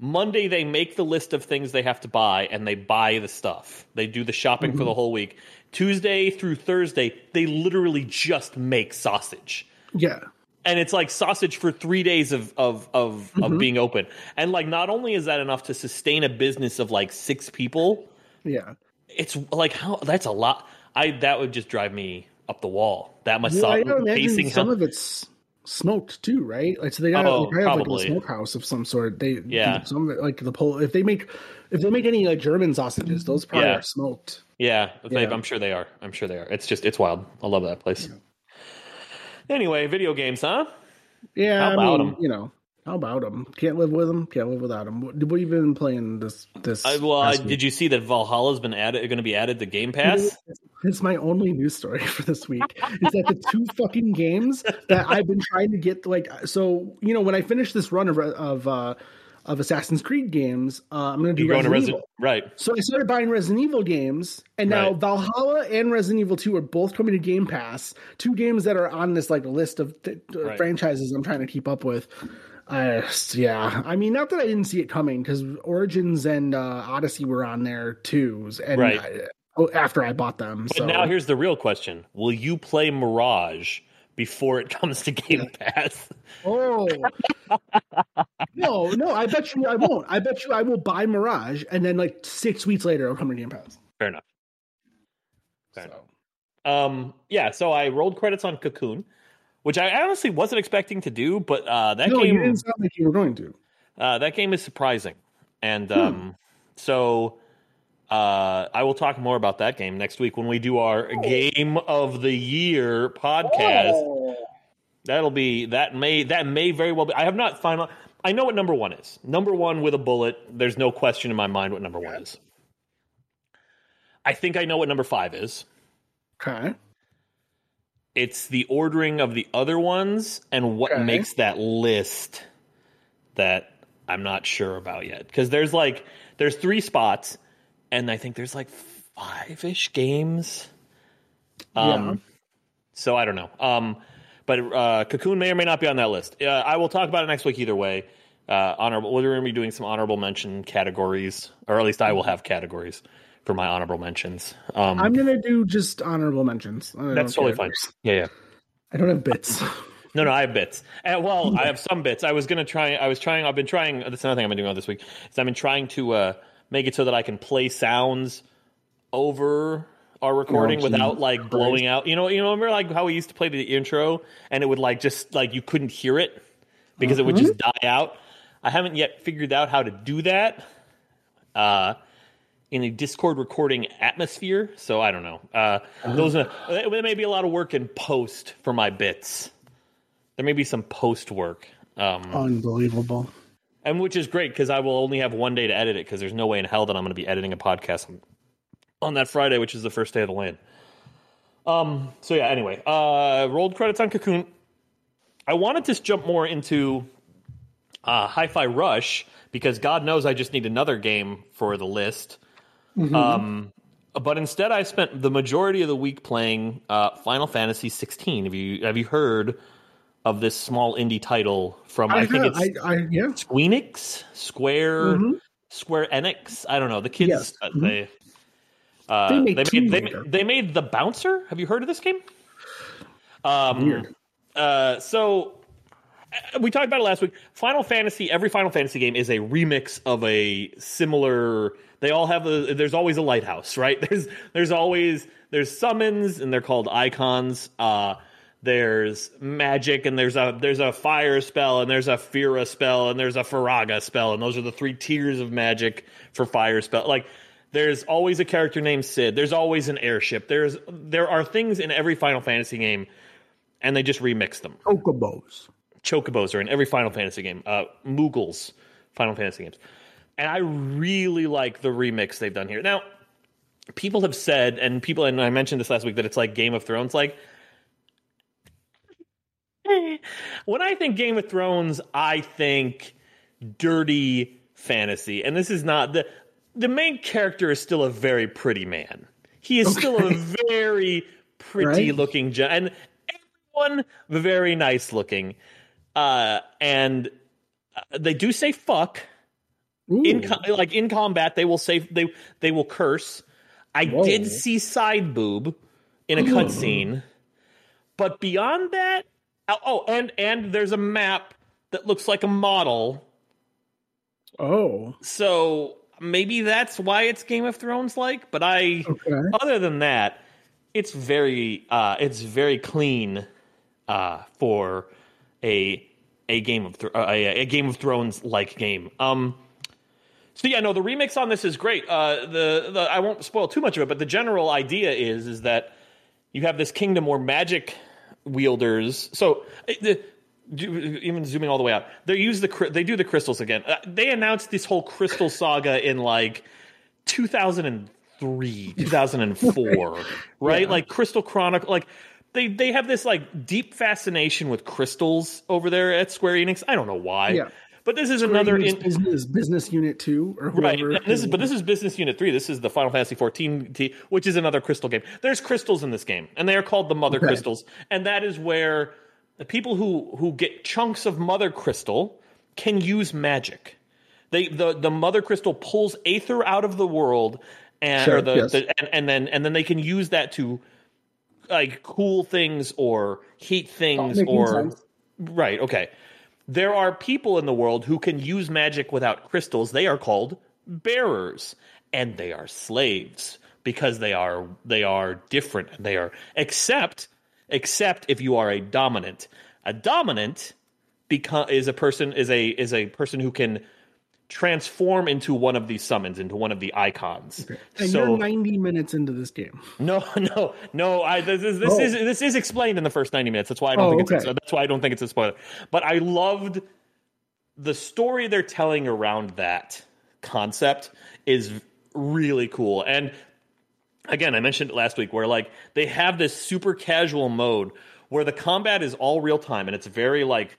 Monday they make the list of things they have to buy and they buy the stuff. They do the shopping for Mm-hmm. the whole week. Tuesday through Thursday, they literally just make sausage. Yeah. And it's like sausage for three days of of of, Mm-hmm. of being open. And like not only is that enough to sustain a business of like six people, Yeah. It's like how that's a lot. I that would just drive me up the wall. That much Well, I sausage. gotta imagine Facing some of it's smoked too, right? Like so they got Oh, they have like a smokehouse of some sort. They Yeah. some of it like the pole if they make if they make any like German sausages, those probably Yeah. are smoked. Yeah, they- I'm sure they are. I'm sure they are. It's just it's wild. I love that place. Anyway, video games, huh? Yeah, How I mean, 'em? You know, how about them? Can't live with them. Can't live without them. What, what have you been playing this this? I, well, I, did you see that Valhalla's been added? Going to be added to Game Pass? It's my only news story for this week. Is that the two fucking games that I've been trying to get like so you know when I finish this run of of uh of Assassin's Creed games, uh, I'm going to do You're going to Resident Resident Evil. right? So I started buying Resident Evil games, and now Right. Valhalla and Resident Evil 2 are both coming to Game Pass. Two games that are on this like list of th- uh, Right. franchises I'm trying to keep up with. Uh, yeah, I mean, not that I didn't see it coming because Origins and uh, Odyssey were on there too, and Right. I- oh, after I bought them. But so now here's the real question: Will you play Mirage before it comes to Game Pass? oh no, no, I bet you I won't. I bet you I will buy Mirage, and then like six weeks later it'll come to Game Pass. Fair enough. Fair So. Um, yeah. So I rolled credits on Cocoon, which I honestly wasn't expecting to do, but uh, that No, game didn't sound like you were going to. Uh, that game is surprising, and Hmm. um, so uh, I will talk more about that game next week when we do our game of the year podcast. Oh. That'll be that may that may very well be. I have not final. I know what number one is. Number one with a bullet. There's no question in my mind what number one is. I think I know what number five is. Okay. It's the ordering of the other ones and what Okay. makes that list that I'm not sure about yet. Because there's like there's three spots, and I think there's like five ish games. Um, Yeah. so I don't know. Um, but uh, Cocoon may or may not be on that list. Uh, I will talk about it next week either way. Uh, honorable. We're going to be doing some honorable mention categories, or at least I will have categories for my honorable mentions. Um, I'm gonna do just honorable mentions. That's totally fine. Yeah, yeah. I don't have bits. No, no, I have bits. And, well, I have some bits. I was gonna try. I was trying. I've been trying. That's another thing I've been doing all this week. Is I've been trying to uh, make it so that I can play sounds over our recording Oh, without like blowing out. You know, you know, remember like how we used to play the intro and it would like just like you couldn't hear it because it would just die out. I haven't yet figured out how to do that. Uh, in a Discord recording atmosphere, so I don't know. Uh, those are, there may be a lot of work in post for my bits. There may be some post work, um, Unbelievable. and which is great because I will only have one day to edit it because there's no way in hell that I'm going to be editing a podcast on, on that Friday, which is the first day of the land. Um. So yeah. Anyway, uh, rolled credits on Cocoon. I wanted to jump more into uh, Hi-Fi Rush because God knows I just need another game for the list. Um, but instead, I spent the majority of the week playing uh, Final Fantasy 16. Have you have you heard of this small indie title from I, I think it's I, I yeah. Squeenix, Square, Mhm. Square Enix. I don't know. The kids Yes. uh, Mhm. they uh, They they, made, they, Raider. they made the Bouncer. Have you heard of this game? Um, Weird. Uh, so uh, we talked about it last week. Final Fantasy. Every Final Fantasy game is a remix of a similar. They all have a. There's always a lighthouse, right? There's there's always there's summons and they're called Eikons. Uh, there's magic and there's a there's a fire spell and there's a Fira spell and there's a Firaga spell and those are the three tiers of magic for fire spell. Like there's always a character named Sid. There's always an airship. There's there are things in every Final Fantasy game, and they just remix them. Chocobos. Chocobos are in every Final Fantasy game. Uh, Moogles, Final Fantasy games, and I really like the remix they've done here. Now, people have said, and people, and I mentioned this last week, that it's like Game of Thrones. Like, when I think Game of Thrones, I think dirty fantasy, and this is not the the main character is still a very pretty man. He is still a very pretty Right. looking, gen- and everyone very nice looking. Uh, and uh, they do say fuck Ooh. in like in combat. They will say they they will curse. I Whoa. did see side boob in a cutscene, but beyond that, oh, oh, and and there's a map that looks like a model. oh, So maybe that's why it's Game of Thrones like. But I, okay. other than that, it's very uh, it's very clean uh, for a a game of Thro- uh, a, a Game of Thrones like game. Um, so yeah, no, the remix on this is great. Uh, the, the I won't spoil too much of it, but the general idea is is that you have this kingdom where magic wielders. So uh, the, even zooming all the way out, they use the they do the crystals again. Uh, they announced this whole crystal saga in like 2003, 2004, right? Yeah. Like Crystal Chronicle, like. They, they have this like deep fascination with crystals over there at Square Enix. I don't know why, Yeah. But this is another in, business business unit two or Right. whoever. and This is but this is Business Unit 3. This is the Final Fantasy 14 T, which is another crystal game. There's crystals in this game, and they are called the Mother Okay. Crystals, and that is where the people who who get chunks of Mother Crystal can use magic. They the the Mother Crystal pulls aether out of the world and Sure, the, yes. the and, and then and then they can use that to like cool things or heat things or sense. Right, okay. There are people in the world who can use magic without crystals. They are called bearers, and they are slaves because they are they are different. They are except except if you are a dominant. A dominant become is a person is a is a person who can transform into one of these summons into one of the Eikons. and so you're 90 minutes into this game. no, no, no. I this is this Oh. is this is explained in the first ninety minutes. That's why I don't Oh, think it's okay. that's why I don't think it's a spoiler. But I loved the story they're telling around that concept is really cool. And again, I mentioned it last week where like they have this super casual mode where the combat is all real time and it's very like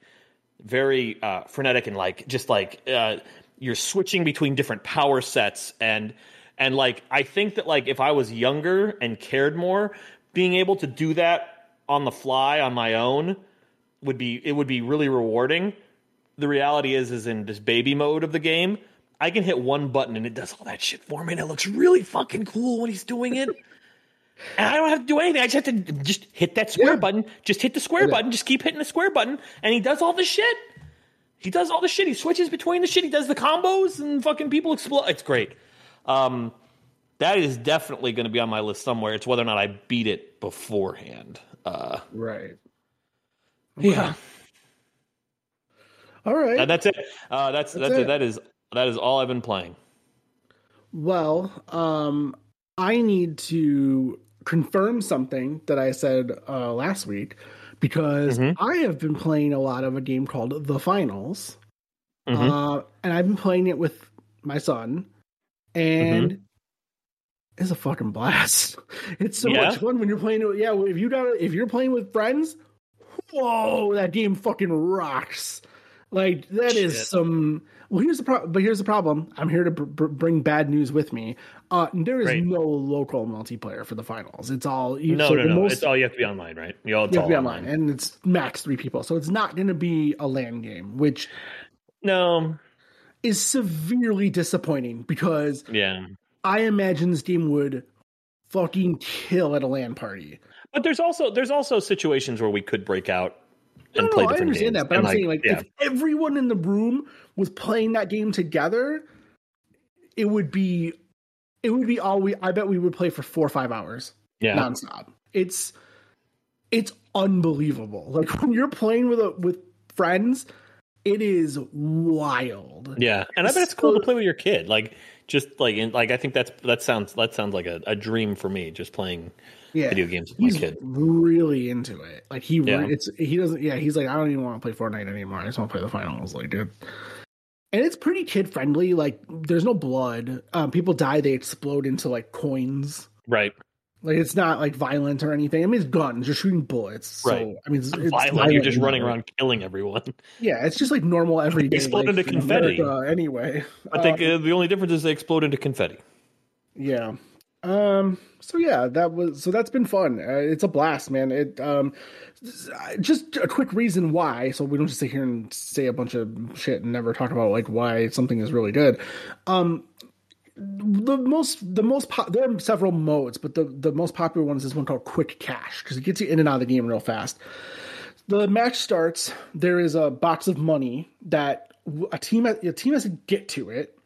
very uh, frenetic and like just like uh, you're switching between different power sets and and like I think that like if I was younger and cared more, being able to do that on the fly on my own would be it would be really rewarding. The reality is is in this baby mode of the game, I can hit one button and it does all that shit for me and it looks really fucking cool when he's doing it. And I don't have to do anything. I just have to just hit that square Yeah. button. Just hit the square Yeah. button. Just keep hitting the square button, and he does all the shit. He does all the shit. He switches between the shit. He does the combos, and fucking people explode. It's great. Um, that is definitely going to be on my list somewhere. It's whether or not I beat it beforehand. Uh, Right. yeah, All right. and that's it. Uh, that's that's, That's it. it. That is that is all I've been playing. Well, um, I need to confirm something that I said uh, last week because Mhm. I have been playing a lot of a game called The Finals, Mhm. uh, and I've been playing it with my son, and it's a fucking blast. It's so Yeah? much fun when you're playing it. Yeah, if you got if you're playing with friends, whoa, that game fucking rocks. Like that Shit. is some. Well, here's the problem. But here's the problem. I'm here to br- br- bring bad news with me. Uh, there is Right. no local multiplayer for the finals. It's all you, No, so no, the no. most- It's all you have to be online, right? You, all, you have to be online, and it's max three people. So it's not going to be a LAN game, which No, is severely disappointing because yeah. I imagine this game would fucking kill at a LAN party. But there's also there's also situations where we could break out and No, play no, I understand games. that, but And, I'm saying like yeah, if everyone in the room was playing that game together, it would be it would be all we I bet we would play for four or five hours yeah, nonstop. It's it's unbelievable. Like when you're playing with a with friends, it is wild. yeah. And I bet it's cool to play with your kid. Like just like in, like I think that's that sounds that sounds like a, a dream for me. Just playing Yeah. video games with my He's kid. really into it. Like he, Yeah. it's he doesn't. Yeah, he's like, I don't even want to play Fortnite anymore. I just want to play the finals. Like, dude, and it's pretty kid friendly. Like, there's no blood. Um, people die, they explode into like coins. Right. Like, it's not like violent or anything. I mean, it's guns. You're shooting bullets. So, Right. I mean, it's, it's Violent. You're just running around killing everyone. Yeah, it's just like normal everyday. Explode life into confetti. America anyway. I think Um, uh, the only difference is they explode into confetti. Yeah. Um. So yeah, that was so that's been fun. Uh, it's a blast, man. It um, just a quick reason why, so we don't just sit here and say a bunch of shit and never talk about like why something is really good. Um, the most the most po- there are several modes, but the the most popular one is this one called Quick Cash because it gets you in and out of the game real fast. The match starts. There is a box of money that a team a team has to get to it.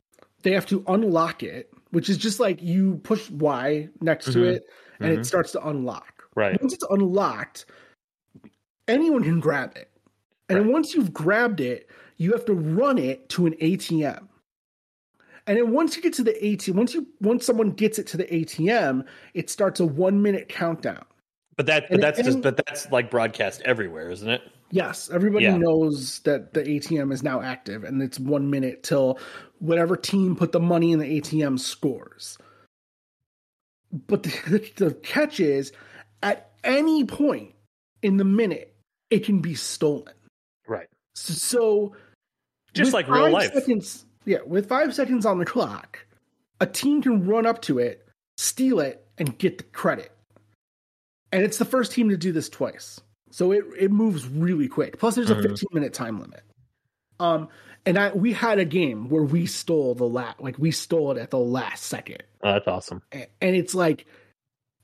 They have to unlock it, which is just like you push Y next to Mhm. it, and Mhm. it starts to unlock. Right. Once it's unlocked, anyone can grab it, and Right. once you've grabbed it, you have to run it to an ATM. And then once you get to the ATM, once you once someone gets it to the ATM, it starts a one minute countdown. But that but And- that's just but that's like broadcast everywhere, isn't it? Yes, everybody Yeah. knows that the ATM is now active, and it's one minute till whatever team put the money in the ATM scores. But the, the catch is, at any point in the minute, it can be stolen. Right. So, so Just like real life. Seconds, yeah, with five seconds on the clock, a team can run up to it, steal it, and get the credit. And it's the first team to do this twice. So it, it moves really quick. Plus, there's a Mhm. 15 minute time limit. Um, and I we had a game where we stole the lat like we stole it at the last second, Oh, that's awesome. A- and it's like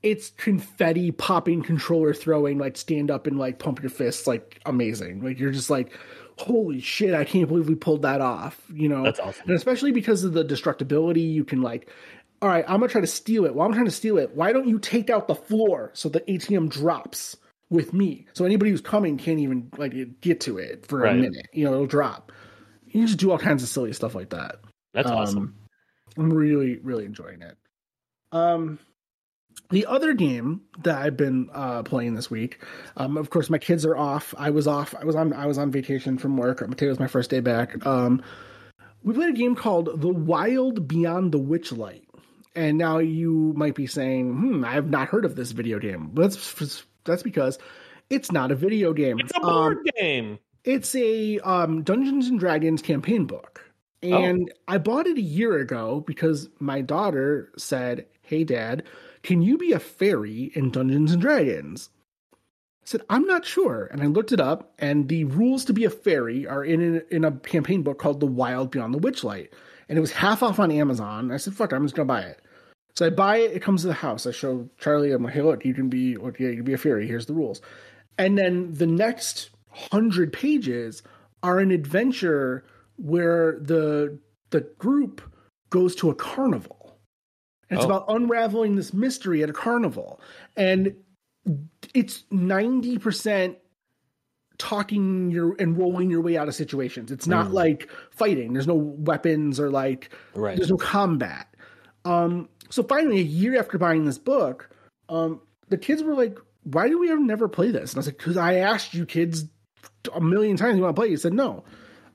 it's confetti popping, controller throwing, like stand up and like pump your fists, like amazing. Like you're just like, holy shit, I can't believe we pulled that off. You know, That's awesome. and especially because of the destructibility, you can like, all right, I'm gonna try to steal it. While I'm trying to steal it, why don't you take out the floor so the ATM drops with me, so anybody who's coming can't even like get to it for a minute. You know, it'll drop. You just do all kinds of silly stuff like that. That's Um, awesome. I'm really, really enjoying it. Um, the other game that I've been uh, playing this week, um, of course, my kids are off. I was off. I was on. I was on vacation from work. Today was my first day back. Um, we played a game called The Wild Beyond the Witchlight. And now you might be saying, "Hmm, I have not heard of this video game." But that's because it's not a video game. It's a Um, board game. it's a um, Dungeons and Dragons campaign book. And I bought it a year ago because my daughter said, Hey, dad, can you be a fairy in Dungeons and Dragons? I said, I'm not sure. And I looked it up, and the rules to be a fairy are in a, in a campaign book called The Wild Beyond the Witchlight. And it was half off on Amazon. I said, Fuck, I'm just going to buy it. So I buy it. It comes to the house. I show Charlie. I'm like, hey, look, you can be, look, yeah, you can be a fairy. Here's the rules. And then the next hundred pages are an adventure where the the group goes to a carnival. And it's Oh. about unraveling this mystery at a carnival. And it's 90% talking your and rolling your way out of situations. It's not Mm. like fighting. There's no weapons or like Right. there's no combat. Um, so finally, a year after buying this book, um, the kids were like, "Why do we ever never play this?" And I was like, "Because I asked you kids a million times you want to play." You said no.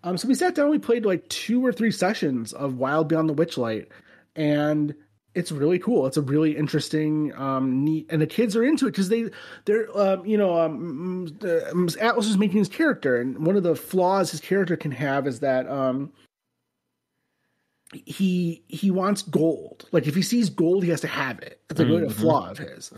Um, so we sat down. We played like two or three sessions of Wild Beyond the Witchlight, and it's really cool. It's a really interesting, um, neat, and the kids are into it because they, they're, um, you know, um, um, Atlas is making his character, and one of the flaws his character can have is that, um, he he wants gold. Like if he sees gold, he has to have it. It's like really a Mm-hmm. flaw of his.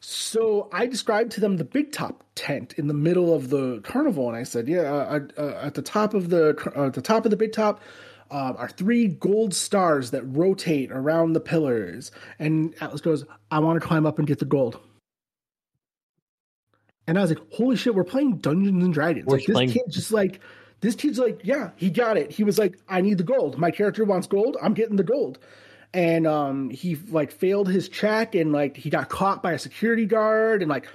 So I described to them the big top tent in the middle of the carnival, and I said, "Yeah, uh, uh, at the top of the uh, at the top of the big top uh, are three gold stars that rotate around the pillars." And Atlas goes, "I want to climb up and get the gold." And I was like, "Holy shit, we're playing Dungeons and Dragons!" We're like this playing- kid just like this kid's like, "Yeah, he got it." He was like, "I need the gold. My character wants gold. I'm getting the gold." and um he like failed his check and like he got caught by a security guard and like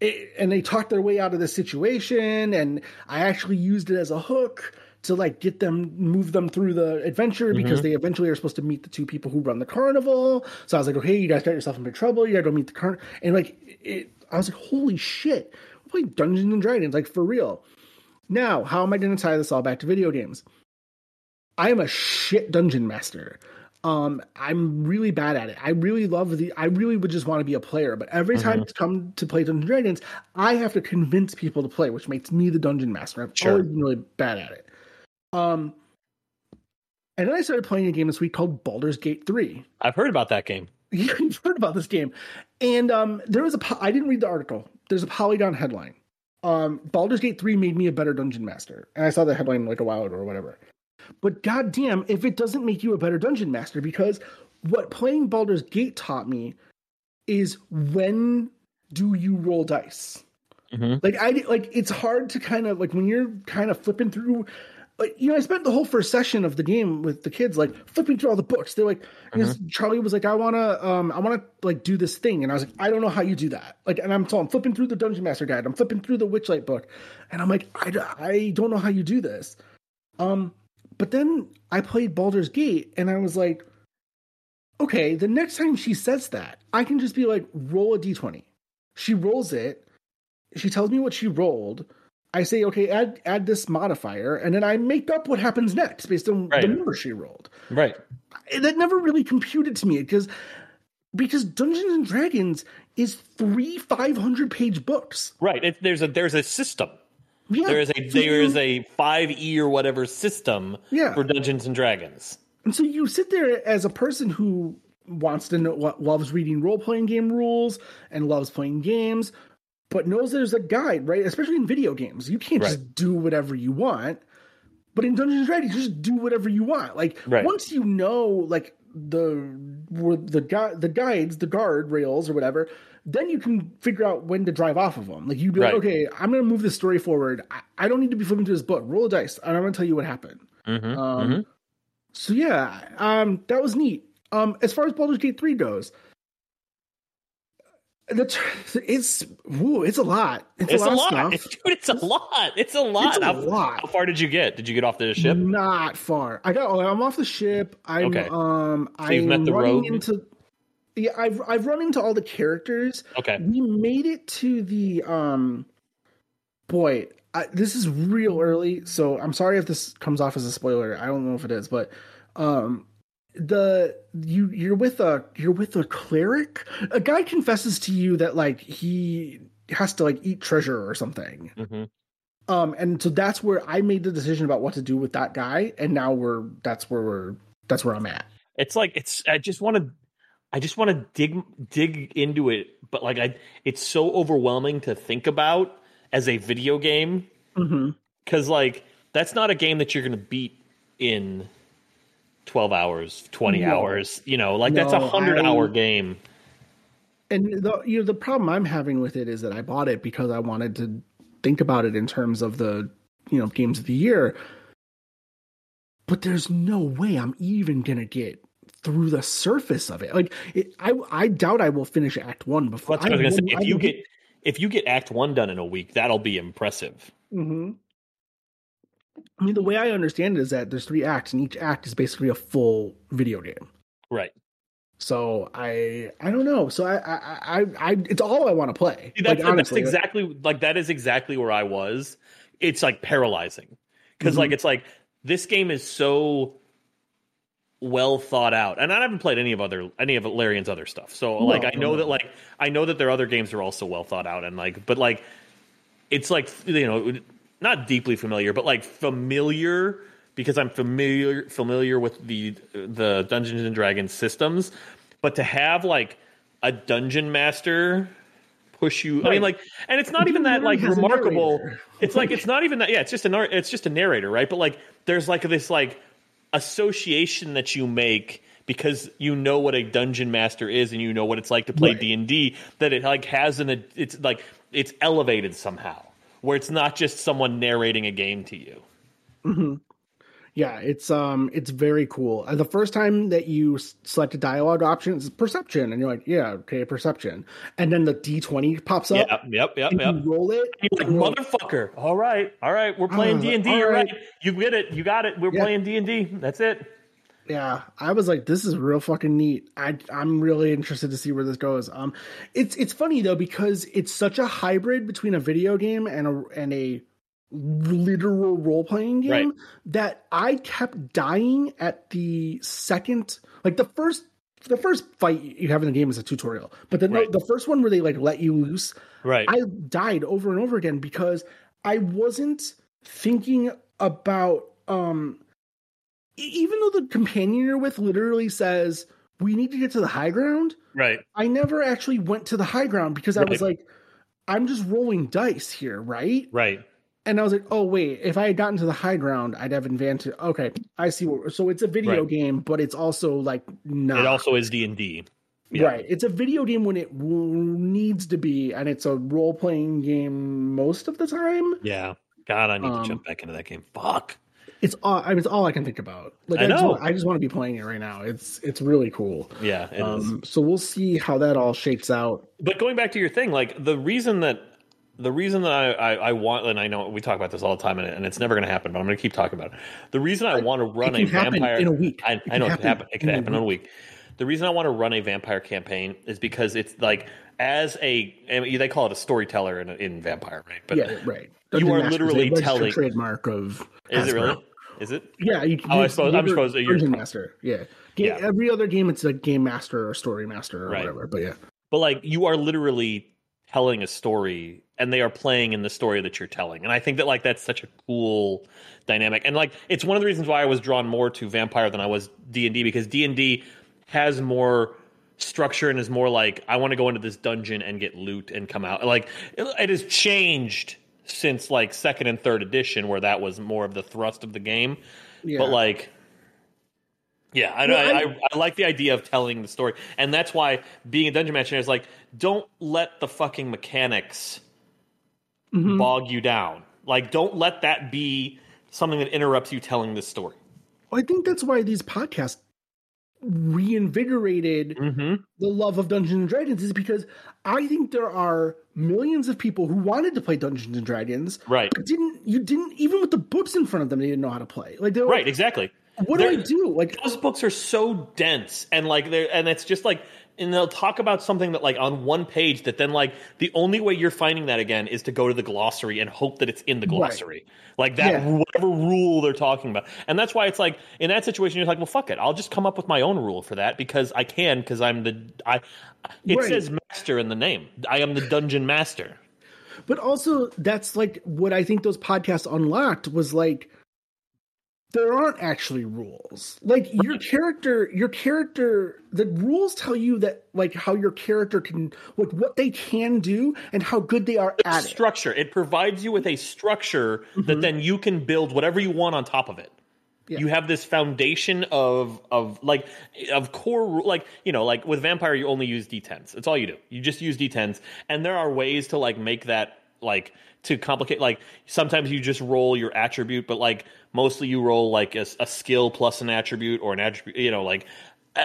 it, and they talked their way out of the situation and i actually used it as a hook to like get them move them through the adventure because they eventually are supposed to meet the two people who run the carnival so i was like okay you guys got yourself in big trouble you gotta go meet the carnival and like it i was like holy shit we're playing dungeons and dragons like for real now how am i going to tie this all back to video games i am a shit dungeon master um, I'm really bad at it. I really love the. I really would just want to be a player, but every time it's come to play Dungeons and Dragons, I have to convince people to play, which makes me the dungeon master. I've Sure. always been really bad at it. Um, and then I started playing a game this week called Baldur's Gate Three. I've heard about that game. You've heard about this game, and um, there was a. I didn't read the article. There's a Polygon headline. Um, Baldur's Gate Three made me a better dungeon master, and I saw the headline like a while ago or whatever. But goddamn, if it doesn't make you a better dungeon master, because what playing Baldur's Gate taught me is when do you roll dice? Mhm. Like I like it's hard to kind of like when you're kind of flipping through. Like you know, I spent the whole first session of the game with the kids, like flipping through all the books. They're like, you know, Charlie was like, "I want to, um, I want to like do this thing," and I was like, "I don't know how you do that." Like, and I'm so I'm flipping through the Dungeon Master Guide, I'm flipping through the Witchlight book, and I'm like, I, I don't know how you do this. Um, but then I played Baldur's Gate, and I was like, okay, the next time she says that, I can just be like, roll a d20. She rolls it. She tells me what she rolled. I say, okay, add add this modifier, and then I make up what happens next based on Right. the number she rolled. Right. That never really computed to me because because Dungeons and Dragons is three five hundred page books. Right. It, there's a there's a system. Yeah, There is a there is a five E or whatever system Yeah. for Dungeons and Dragons. And so you sit there as a person who wants to know what loves reading role playing game rules and loves playing games, but knows there's a guide, right? Especially in video games. You can't just do whatever you want. But in Dungeons and Dragons, you just do whatever you want. Like Right. once you know like the the gui- the guides, the guard rails or whatever, then you can figure out when to drive off of them. Like you be like, okay, I'm gonna move this story forward. I, I don't need to be flipping through this book. Roll a dice, and I'm gonna tell you what happened. Mm-hmm. Um, So yeah, um, that was neat. Um, as far as Baldur's Gate three goes, the it's it's a lot. It's, It's a a lot, lot, dude. It's a lot. It's a lot. It's a how, lot. how far did you get? Did you get off the ship? Not far. I got. oh, I'm off the ship. I'm. Okay. Um. So I'm met the running into. Yeah, I've I've run into all the characters. Okay. We made it to the um. Boy, I, this is real early, so I'm sorry if this comes off as a spoiler. I don't know if it is, but um, the you you're with a you're with a cleric. A guy confesses to you that like he has to like eat treasure or something. hmm Um, and so that's where I made the decision about what to do with that guy, and now we're that's where we're that's where I'm at. It's like it's. I just want to. I just want to dig dig into it, but like I, it's so overwhelming to think about as a video game Mm-hmm. because like that's not a game that you're to beat in 12 hours 20 No. hours you know like that's a 100 I- hour game And the you know the problem I'm having with it is that I bought it because I wanted to think about it in terms of the you know games of the year, but there's no way I'm even gonna get through the surface of it. Like it, I I doubt I will finish Act One before. that's what i was going to say if you will get if you get act 1 done in a week that'll be impressive hmm I mean, the way I understand it is that there's three acts, and each act is basically a full video game. right So I I don't know. So I I I, I it's all I want to play. See, that's, like, honestly, that's exactly like that is exactly where i was it's like paralyzing because Mhm. like it's like this game is so well thought out. And I haven't played any of other any of Larian's other stuff. So like I know no, that like I know that their other games are also well thought out and like but like it's like you know not deeply familiar but like familiar because I'm familiar familiar with the the Dungeons and Dragons systems but to have like a dungeon master push you I mean like and it's not even that like Literally has a remarkable. It's like it's not even that yeah it's just a nar- it's just a narrator right? But like there's like this like association that you make because you know what a dungeon master is and you know what it's like to play D&D that it like has an it's like it's elevated somehow where it's not just someone narrating a game to you. Yeah, it's um, it's very cool. Uh, The first time that you s- select a dialogue option, it's perception, and you're like, yeah, okay, perception, and then the D twenty pops up, Yep, yep, yep, yep. you roll it. You're like and you're like, motherfucker. All right, all right. We're playing D and D. You're right. right. You get it. You got it. We're Yeah. playing D and D. That's it. Yeah, I was like, this is real fucking neat. I I'm really interested to see where this goes. Um, it's it's funny though because it's such a hybrid between a video game and a and a literal role playing game Right. that I kept dying at the second, like the first. The first fight you have in the game is a tutorial, but the Right. the first one where they like let you loose, Right. I died over and over again because I wasn't thinking about um even though the companion you're with literally says we need to get to the high ground, right. I never actually went to the high ground because I was like I'm just rolling dice here, right? Right. And I was like, "Oh wait, if I had gotten to the high ground, I'd have advantage." Okay, I see what so it's a video Right. game, but it's also like not It also is D and D. Yeah. Right. It's a video game when it needs to be, and it's a role playing game most of the time. Yeah. God, I need Um, to jump back into that game. Fuck. It's all. I mean, it's all I can think about. Like I I, just, know. want, I just want to be playing it right now. It's it's really cool. Yeah. Um, so we'll see how that all shakes out. but going back to your thing, like the reason that the reason that I, I, I want, and I know we talk about this all the time, and, and it's never going to happen, but I'm going to keep talking about it. The reason I want to run a vampire in a week. I, I know happen. It can happen in a week. The reason I want to run a vampire campaign is because it's like as a I mean, they call it a storyteller in, in vampire, right? But Yeah, right. You are literally telling- trademark of. is it really? Is it? Yeah, you. Oh, I suppose- I'm supposed that you're- master. Yeah. Ga- Yeah. Every other game, it's a game master or story master or Right. whatever. But yeah, but like you are literally telling a story and they are playing in the story that you're telling and i think that like that's such a cool dynamic and like it's one of the reasons why i was drawn more to vampire than i was d&d because d&d has more structure and is more like i want to go into this dungeon and get loot and come out. Like it, it has changed since like second and third edition where that was more of the thrust of the game. Yeah. but like yeah I, Well, I, I- I, like the idea of telling the story. And that's why being a dungeon master is like don't let the fucking mechanics Mhm. bog you down. Like don't let that be something that interrupts you telling this story. I think that's why these podcasts reinvigorated mm-hmm. the love of Dungeons and Dragons is because I think there are millions of people who wanted to play Dungeons and Dragons, right but didn't you didn't even with the books in front of them they didn't know how to play. Like right exactly what do I do? Like those books are so dense and like they're and it's just like and they'll talk about something that like on one page that then like the only way you're finding that again is to go to the glossary and hope that it's in the glossary. Like that Yeah. whatever rule they're talking about. And that's why it's like in that situation you're like well fuck it. I'll just come up with my own rule for that because i can because i'm the i it Right. says master in the name. I am the dungeon master. But also that's like what I think those podcasts unlocked was like there aren't actually rules. Like your character, your character, the rules tell you that like how your character can, like what they can do and how good they are at structure. It provides you with a structure that mm-hmm. then you can build whatever you want on top of it. Yeah. you have this foundation of of like of core like you know like with vampire you only use d10s that's all you do. You just use d10s and there are ways to like make that like to complicate like sometimes you just roll your attribute but like mostly you roll like a, a skill plus an attribute or an attribute you know like uh,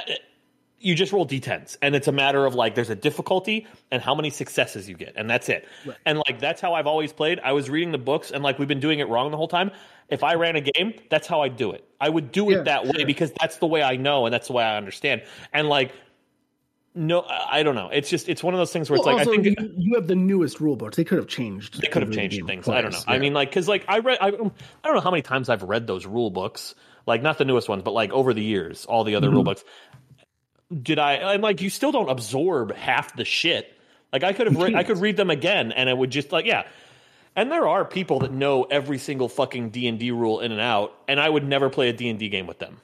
you just roll d10s and it's a matter of like there's a difficulty and how many successes you get and that's it. And like that's how i've always played. I was reading the books and like we've been doing it wrong the whole time. If i ran a game that's how i'd do it. I would do it Yeah, that way because that's the way i know and that's the way i understand. And like No, I don't know. It's just it's one of those things where it's like also, I think you, you have the newest rule books. They could have changed. they could have changed things. I don't know. twice, I mean, like because like I read I, don't- I don't know how many times I've read those rule books. Like not the newest ones, but like over the years, all the other Mm-hmm. rule books. Did I? I'm like you still don't absorb half the shit. Like I could have re- I could read them again, and it would just like yeah. And there are people that know every single fucking D and D rule in and out, and I would never play a D and D game with them,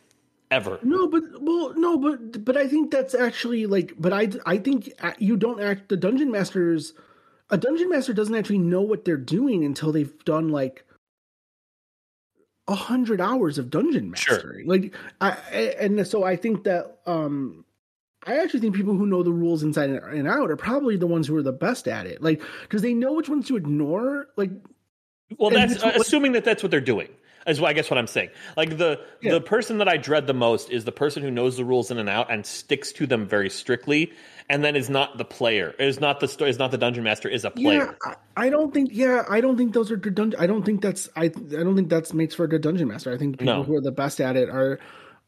ever. No, but well, no, but but I think that's actually like, but I I think uh, you don't act. The dungeon masters, a dungeon master doesn't actually know what they're doing until they've done like a hundred hours of dungeon Sure. mastering. Like, I and so I think that um, I actually think people who know the rules inside and out are probably the ones who are the best at it. Like, because they know which ones to ignore. Like, Well, that's what- assuming that that's what they're doing. Is what I guess what I'm saying. Like the Yeah. the person that I dread the most is the person who knows the rules in and out and sticks to them very strictly, and then is not the player. Is not the is not the dungeon master. Is a player. Yeah, I, I don't think. Yeah, I don't think those are good dungeon. I don't think that's. I. I don't think that's makes for a good dungeon master. I think people No. who are the best at it are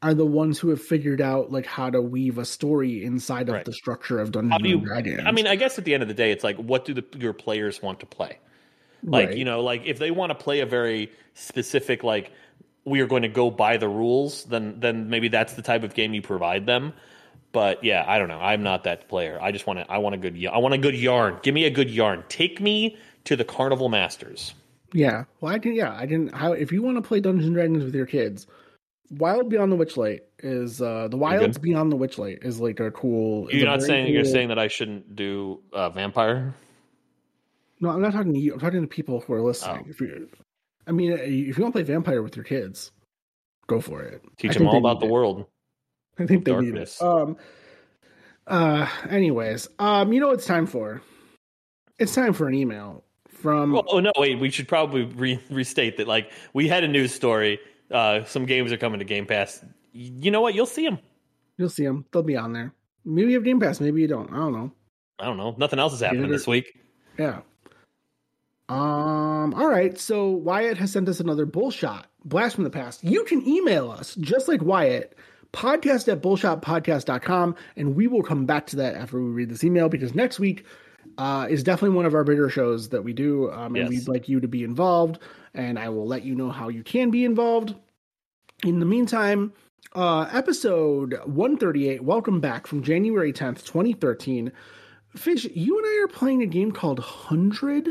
are the ones who have figured out like how to weave a story inside of Right. the structure of Dungeons How do and? Dragons. I mean, I guess at the end of the day, it's like, what do the, your players want to play? Like Right. you know, like if they want to play a very specific, like we are going to go by the rules, then then maybe that's the type of game you provide them. But yeah, I don't know. I'm not that player. I just want to. I want a good. I want a good yarn. Give me a good yarn. Take me to the Carnival Masters. yeah. Well, I can. Yeah, I can. How if you want to play Dungeons and Dragons with your kids, Wild Beyond the Witchlight is uh the Wilds Beyond the Witchlight is like a cool. You're not saying you're saying that I shouldn't do uh, vampire. No, I'm not talking to you. I'm talking to people who are listening. Oh. If you, I mean, if you want to play Vampire with your kids, go for it. Teach them all about the it. world. I think they Darkness. need it. Um. Uh. Anyways, um. You know what it's time for? It's time for an email from. Well, oh no, wait. We should probably re- restate that. Like we had a news story. Uh, some games are coming to Game Pass. You know what? You'll see them. You'll see them. They'll be on there. Maybe you have Game Pass. Maybe you don't. I don't know. I don't know. Nothing else is happening this week. Yeah. Um. All right. So Wyatt has sent us another bullshot blast from the past. You can email us just like Wyatt. Podcast at bullshotpodcast.com, and we will come back to that after we read this email because next week uh, is definitely one of our bigger shows that we do, um, and Yes. we'd like you to be involved. And I will let you know how you can be involved. In the meantime, uh, episode 138, welcome back from January 10th, 2013. Fish, you and I are playing a game called 100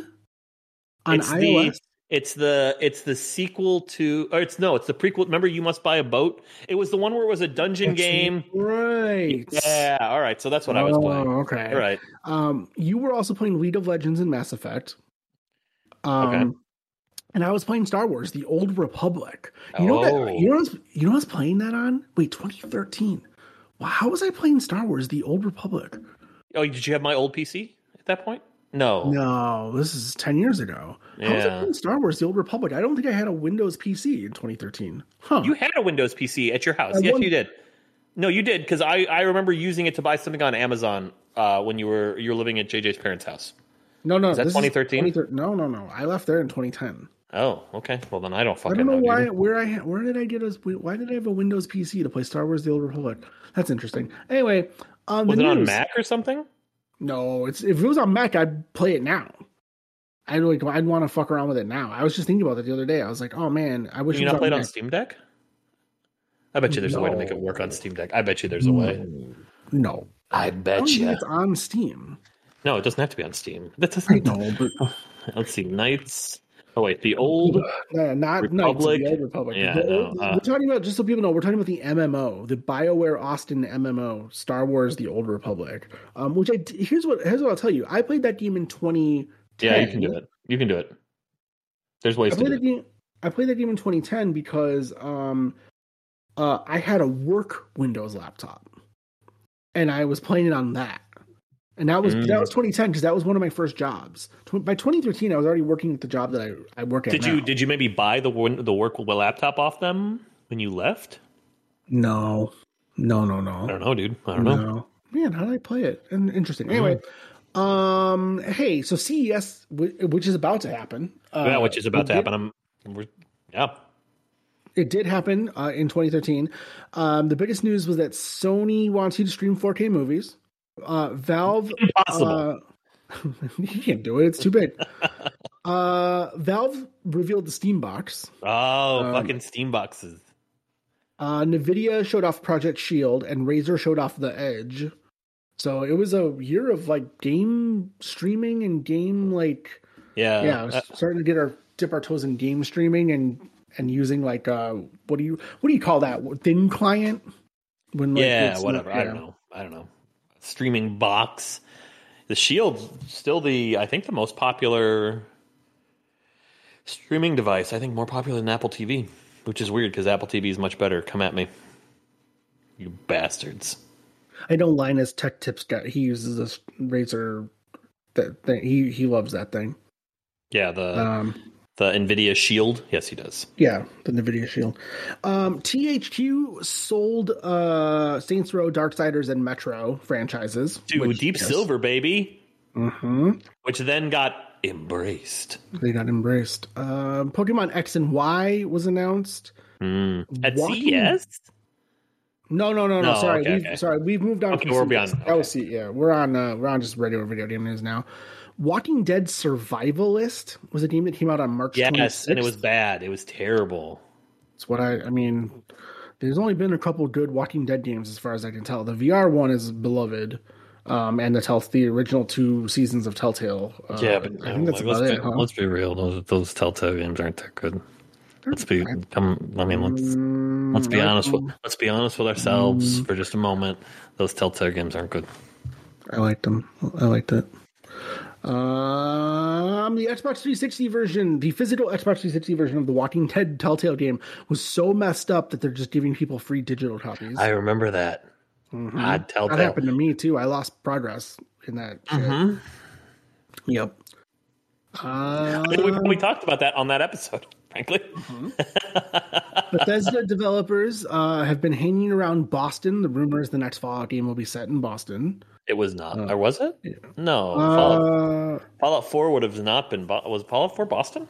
on it's iOS. the it's the it's the sequel to or it's no it's the prequel. Remember, You Must Build a Boat. It was the one where it was a dungeon That's game. Right. Yeah. All right. So that's what I was Oh, playing. okay. All right. Um, you were also playing League of Legends and Mass Effect. Um, Okay. And I was playing Star Wars: The Old Republic. You know Oh. that? You know, was, you know, what I was playing that on. Wait, 2013. Wow, how was I playing Star Wars: The Old Republic? Oh, did you have my old PC at that point? No. No, this is 10 years ago. How was I playing Star Wars: The Old Republic? I don't think I had a Windows PC in 2013. Huh? You had a Windows PC at your house. I yes, won- you did. No, you did because I, I remember using it to buy something on Amazon uh, when you were you were living at JJ's parents' house. no, no, that 2013? 2013 No, no, no. I left there in 2010. Oh, okay. Well, then I don't I fucking don't know know. why. Where I where did I get a why did I have a Windows PC to play Star Wars: The Old Republic? That's interesting. Anyway, um, Was it on Mac or something? No, it's if it was on Mac, I'd play it now. I'd like I'd want to fuck around with it now. I was just thinking about that the other day. I was like, oh man, I wish Can you it was not play it on Steam Deck? I bet you there's a way to make it work on Steam Deck. I bet you there's a way. No, I I bet don't you. it's on Steam. No, it doesn't have to be on Steam. That I doesn't. know, but Let's see. Knights. Oh wait, the old. not Republic? The old Republic. Yeah, The no, uh, we're talking about just so people know. We're talking about the MMO, the Bioware Austin MMO, Star Wars: The Old Republic. Um, which I here's what here's what I'll tell you. I played that game in twenty. Yeah, you can do it. You can do it. There's ways I to do it. game. I played that game in 2010 because um, uh, I had a work Windows laptop, and I was playing it on that. And that was Mm. that was 2010 because that was one of my first jobs. By 2013, I was already working at the job that I, I work at. Did you did you maybe buy the the work laptop off them when you left? No, no, no, no. I don't know, dude. I don't know. Man, how did I play it? And interesting. Anyway, um, hey, so CES, wh- which is about to happen. Uh, yeah, which is about to did- happen. I'm. We're, yeah. It did happen uh, in 2013. Um, the biggest news was that Sony wants you to stream 4K movies. Uh, Valve. Impossible. Uh, you can't do it. It's too big. uh, Valve revealed the Steam box. oh, um, fucking Steam boxes. Uh, Nvidia showed off Project Shield, and Razer showed off the Edge. So it was a year of like game streaming and game like Yeah. yeah, Uh, starting to get our dip our toes in game streaming and and using like uh what do you what do you call that thin client when like, yeah, whatever. not- I don't know. I don't know. Streaming box. The Shield's still the I think the most popular streaming device. I think more popular than Apple TV, which is weird because Apple TV is much better. Come at me, you bastards. I know Linus Tech Tips got he uses this razor that thing. He he loves that thing. Yeah, the Um the Nvidia Shield. Yes, he does. yeah, the Nvidia Shield. Um THQ sold uh Saints Row, Darksiders, and Metro franchises. To which- Deep yes. Silver, baby, Mhm. which then got embraced They got embraced. Um Pokemon X and Y was announced. Mm. at Walking- CES. No, no, no, no. No, sorry, okay, we've, okay. sorry, we've moved on. Okay, from we're CES. beyond- That was C- yeah, we're on. Uh, we're on just regular video game news now. Walking Dead Survivalist was a game that came out on March. Yes, 26th. and it was bad. It was terrible. It's what I. I mean, there's only been a couple good Walking Dead games as far as I can tell. The VR one is beloved, um, and the tell the original two seasons of Telltale. Uh, Yeah, but I think that's let's, about be. Huh? let's be real; those those Telltale games aren't that good. Let's be come. I mean, let's Mm, let's be honest. With, let's be honest with ourselves Mm. for just a moment. Those Telltale games aren't good. I liked them. I liked it. Um, the Xbox 360 version, the physical Xbox 360 version of the Walking Dead Telltale game was so messed up that they're just giving people free digital copies. I remember that. Mhm. God, That happened to me too. I lost progress in that. shit. Mhm. Yep. Uh, I think we probably talked about that on that episode. Frankly, Bethesda developers uh, have been hanging around Boston. The rumor is the next Fallout game will be set in Boston. it was not. Uh, or was it? No. Fallout, Uh, Fallout Four would have not been. Bo- was Fallout Four Boston?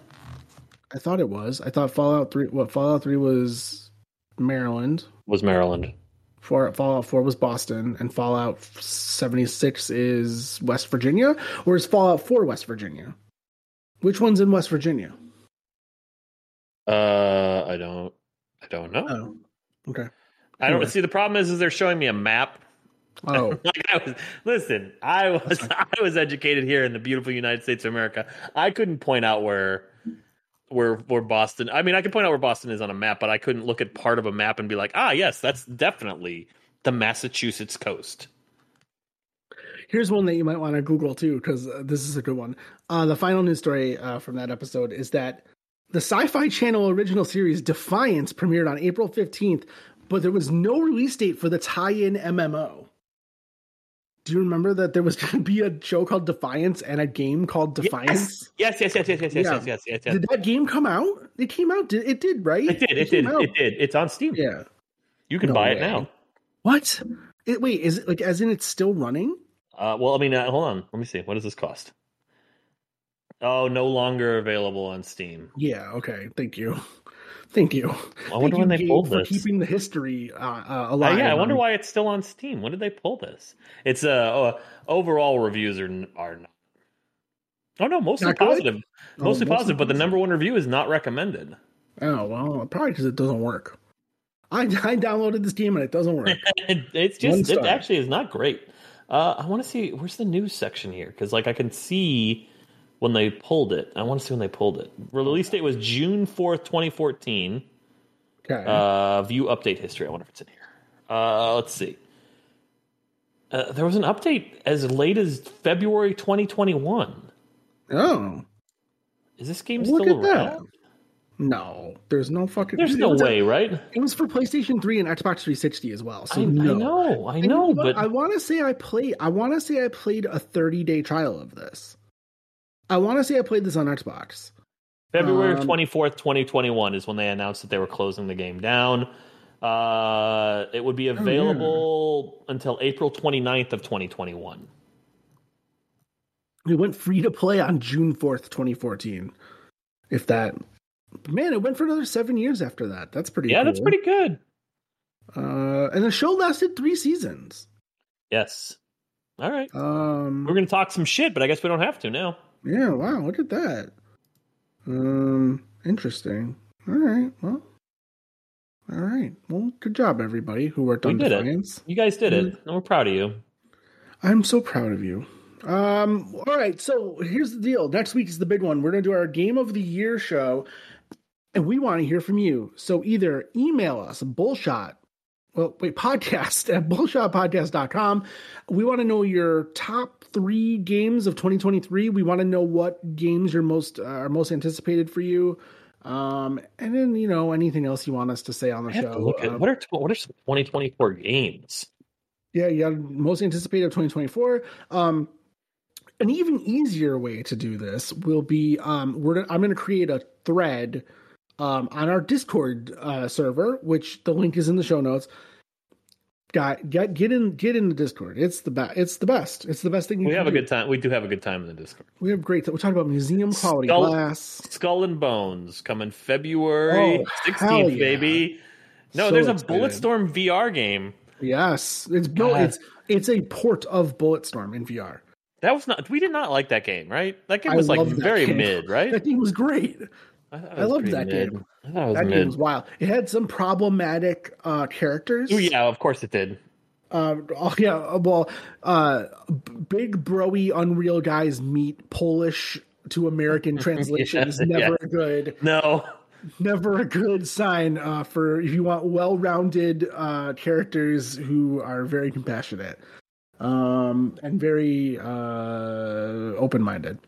I thought it was. I thought Fallout Three. What Fallout Three was Maryland. Was Maryland? For Fallout 4 was Boston, and Fallout 76 is West Virginia, or is Fallout 4 West Virginia? Which one's in West Virginia? Uh, I don't. I don't know. Oh, okay. I don't anyway. see. The problem is, is they're showing me a map Oh, like I was listen, I was I was educated here in the beautiful United States of America. I couldn't point out where where where Boston I mean I could point out where Boston is on a map, but I couldn't look at part of a map and be like, ah yes, that's definitely the Massachusetts coast. here's one that you might want to Google too, because uh, this is a good one. Uh, the final news story uh, from that episode is that the Sci Fi Channel original series Defiance premiered on April 15th, but there was no release date for the tie in MMO. Do you remember that there was going to be a show called Defiance and a game called Defiance? Yes, yes, yes, yes, yes, yes, Yeah. yes, yes, yes, yes. Did that game come out? It came out. It did right? It did, it came did, out. it did. It's on Steam. Yeah. You can No buy way. it now. What? It, wait, is it like as in it's still running? Uh, well, I mean, uh, hold on. Let me see. What does this cost? Oh, no longer available on Steam. Yeah. Okay. Thank you. Thank you. I wonder Thank when they pulled for this. keeping the history uh, uh, Uh, alive. yeah, I wonder why it's still on Steam. When did they pull this? It's uh, uh overall reviews are are not. Oh no, mostly Not positive. Oh, Mostly mostly positive, but the number one review is not recommended. Oh well, probably because it doesn't work. I, I downloaded this game and it doesn't work. it's just it actually is not great. Uh, I want to see where's the news section here because like I can see when they pulled it. I want to see when they pulled it. Release date was June fourth, twenty fourteen. Okay. Uh, view update history. I wonder if it's in here. Uh, let's see. Uh, there was an update as late as February 2021. oh, Is this game look still at around? that. No, there's no fucking. There's no was a- way, right? it was for PlayStation 3 and Xbox 360 as well. So I, no. I know, I And you know, but I want to say I played. I want to say I played a 30 day trial of this. I want to say I played this on Xbox. February um, 24th, 2021 is when they announced that they were closing the game down. Uh, it would Oh, be available until April 29th of 2021. It went free to play on June 4th, 2014. If that, man, it went for another seven years after that. That's pretty. Good. Yeah, cool. that's pretty good. Uh, and the show lasted three seasons. Yes. All right. Um, We're going to talk some shit, but I guess we don't have to now. Yeah, wow, look at that. Um, interesting. All right, well, all right. Well, good job, everybody who worked We on did it. You guys did it. Mm. And we're proud of you. I'm so proud of you. Um, all right, so here's the deal. Next week is the big one. We're gonna do our game of the year show, and we want to hear from you. So either email us bullshot. Well, wait, podcast at bullshotpodcast.com. We want to know your top three games of 2023. We want to know what games are most uh, are most anticipated for you. Um, and then you know anything else you want us to say on the show. look at Uh, what are what are some 2024 games? yeah, yeah, most anticipated of 2024. Um, an even easier way to do this will be um, we're I'm going to create a thread um, on our Discord uh, server, which the link is in the show notes. Got get get in get in the Discord. It's the best. It's the best. It's the best thing. You We have a do. good time. We do have a good time in the Discord. We have great. We're talking about museum quality Skull- glass. Skull and Bones coming February Oh, 16th, yeah. baby. No, So there's a excited. Bulletstorm VR game. Yes, it's no, it's it's a port of Bulletstorm in VR. That was not. We did not like that game, right? That game I was like very game. mid, right? That game was great. I, I loved that mid. game. I thought it was That mid. game was wild. It had some problematic uh, characters. Oh yeah, of course it did. Um, oh, yeah. Well, uh, big broy Unreal guys meet Polish to American translation is never yeah. good. No, Never a good sign uh, for if you want well-rounded uh, characters who are very compassionate um, and very uh, open-minded.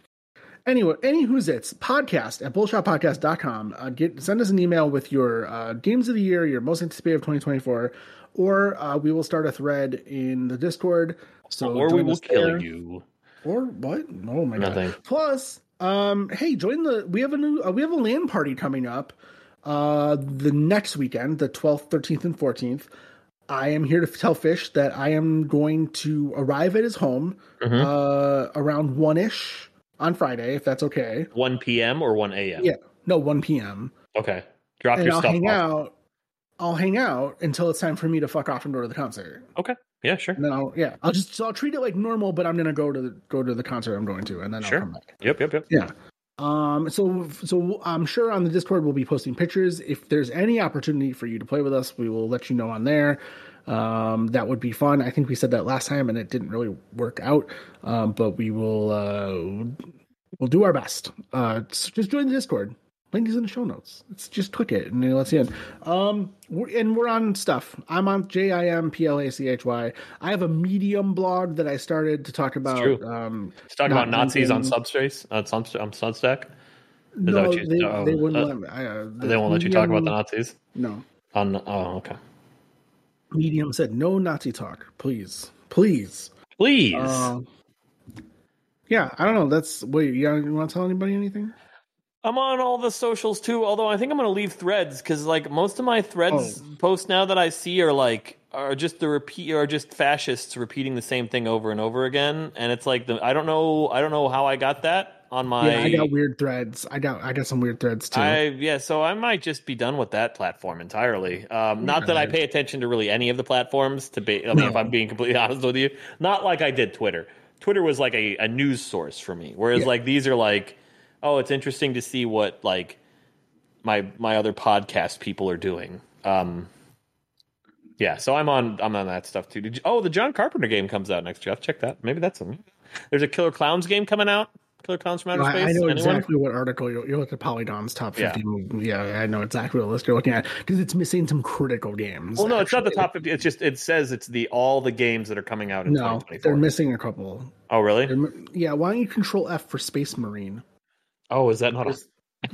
Anyway, any who's it's podcast at bullshotpodcast.com. Uh, get send us an email with your uh, games of the year, your most anticipated of 2024, or uh, we will start a thread in the Discord. So or we will kill there. you. Or what? Oh my Nothing. god! Plus, um, hey, join the. We have a new. Uh, we have a LAN party coming up. Uh, the next weekend, the twelfth, thirteenth, and fourteenth. I am here to tell Fish that I am going to arrive at his home Mhm. uh, around one ish on Friday, if that's okay. 1 p.m. or 1 a.m. Yeah, no, one p.m. Okay. Drop And your I'll stuff hang off. out. I'll hang out until it's time for me to fuck off and go to the concert. Okay. Yeah, sure. And then I'll yeah, I'll just so I'll treat it like normal, but I'm gonna go to the go to the concert I'm going to, and then Sure. I'll come back. Yep, yep, yep. Yeah. Um, so, so I'm sure on the Discord we'll be posting pictures. If there's any opportunity for you to play with us, we will let you know on there. Um, that would be fun. I think we said that last time and it didn't really work out. Um, but we will, uh, we'll do our best. Uh, so just join the Discord. Link is in the show notes. It's just click it and it'll let you in. Um, we're, and we're on stuff. I'm on J I M P L A C H Y. I have a Medium blog that I started to talk about. true. Um, Let's talk Not about Nazis on Subspace, on, Sun, on Substack. Is that no, what you- they, oh, they wouldn't uh, let me. I, uh, They won't let you talk about the Nazis. No, On oh, okay. Medium said no Nazi talk, please, please. Please. Uh, yeah, I don't know. That's wait. You, you want to tell anybody anything? I'm on all the socials too, although I think I'm going to leave threads because like most of my threads Oh. posts now that I see are like are just the repeat are just fascists repeating the same thing over and over again, and it's like the I don't know I don't know how I got that on my yeah, I got weird threads. I got I got some weird threads too. I yeah, so I might just be done with that platform entirely. Um, not that I pay attention to really any of the platforms. To be, I mean, if I'm being completely honest with you, not like I did Twitter. Twitter was like a, a news source for me, whereas Yeah. like these are like, oh, it's interesting to see what like my my other podcast people are doing. Um, yeah, so I'm on I'm on that stuff too. Did you, oh, the John Carpenter game comes out next year. I'll check that. Maybe that's a, there's a Killer Clowns game coming out. Killer Clowns from Outer I, Space. I know Anyone? exactly what article you're, you're looking at. Polygon's top fifty. Yeah. I know exactly what list you're looking at because it's missing some critical games. Well, no, it's not the top fifty. It's just it says it's the all the games that are coming out in No, 2024. they're missing a couple. oh, really? They're yeah, why don't you control F for Space Marine? Oh, is that not? A...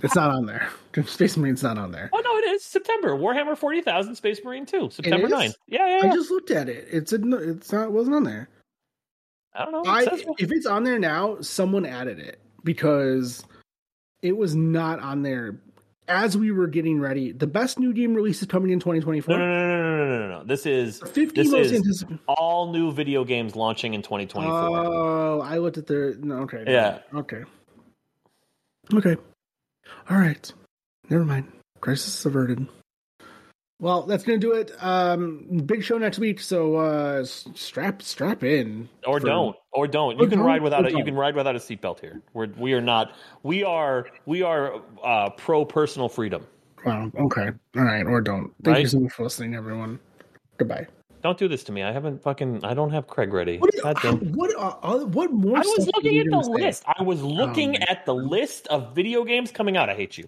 It's not on there. Space Marine's not on there. Oh no, it is September. Warhammer forty thousand Space Marine two, September is? 9th. Yeah, yeah. I just looked at it. It's a, it's not. It wasn't on there. I don't know. I if it's on there now, someone added it because it was not on there as we were getting ready. The best new game release is coming in 2024. no, no, no, no, no, no, no, no. This is 50 This most is- anticipated. all new video games launching in 2024. Oh, I looked at the. No, okay. Yeah. Okay. Okay. All right. Never mind. Crisis averted. Well, that's gonna do it. Um, big show next week, so uh, strap strap in, or for- don't, or don't. Or You can don't, ride without or a, you can ride without a seatbelt here. We're we are not. We are we are uh, pro personal freedom. Wow. Okay. All right. Or don't. Thank you so much for listening, everyone. Goodbye. Don't do this to me. I haven't fucking. I don't have Craig ready. What? Damn. What? Uh, what more? I was looking at the say? list. I was looking my at the list of video games coming out. I hate you.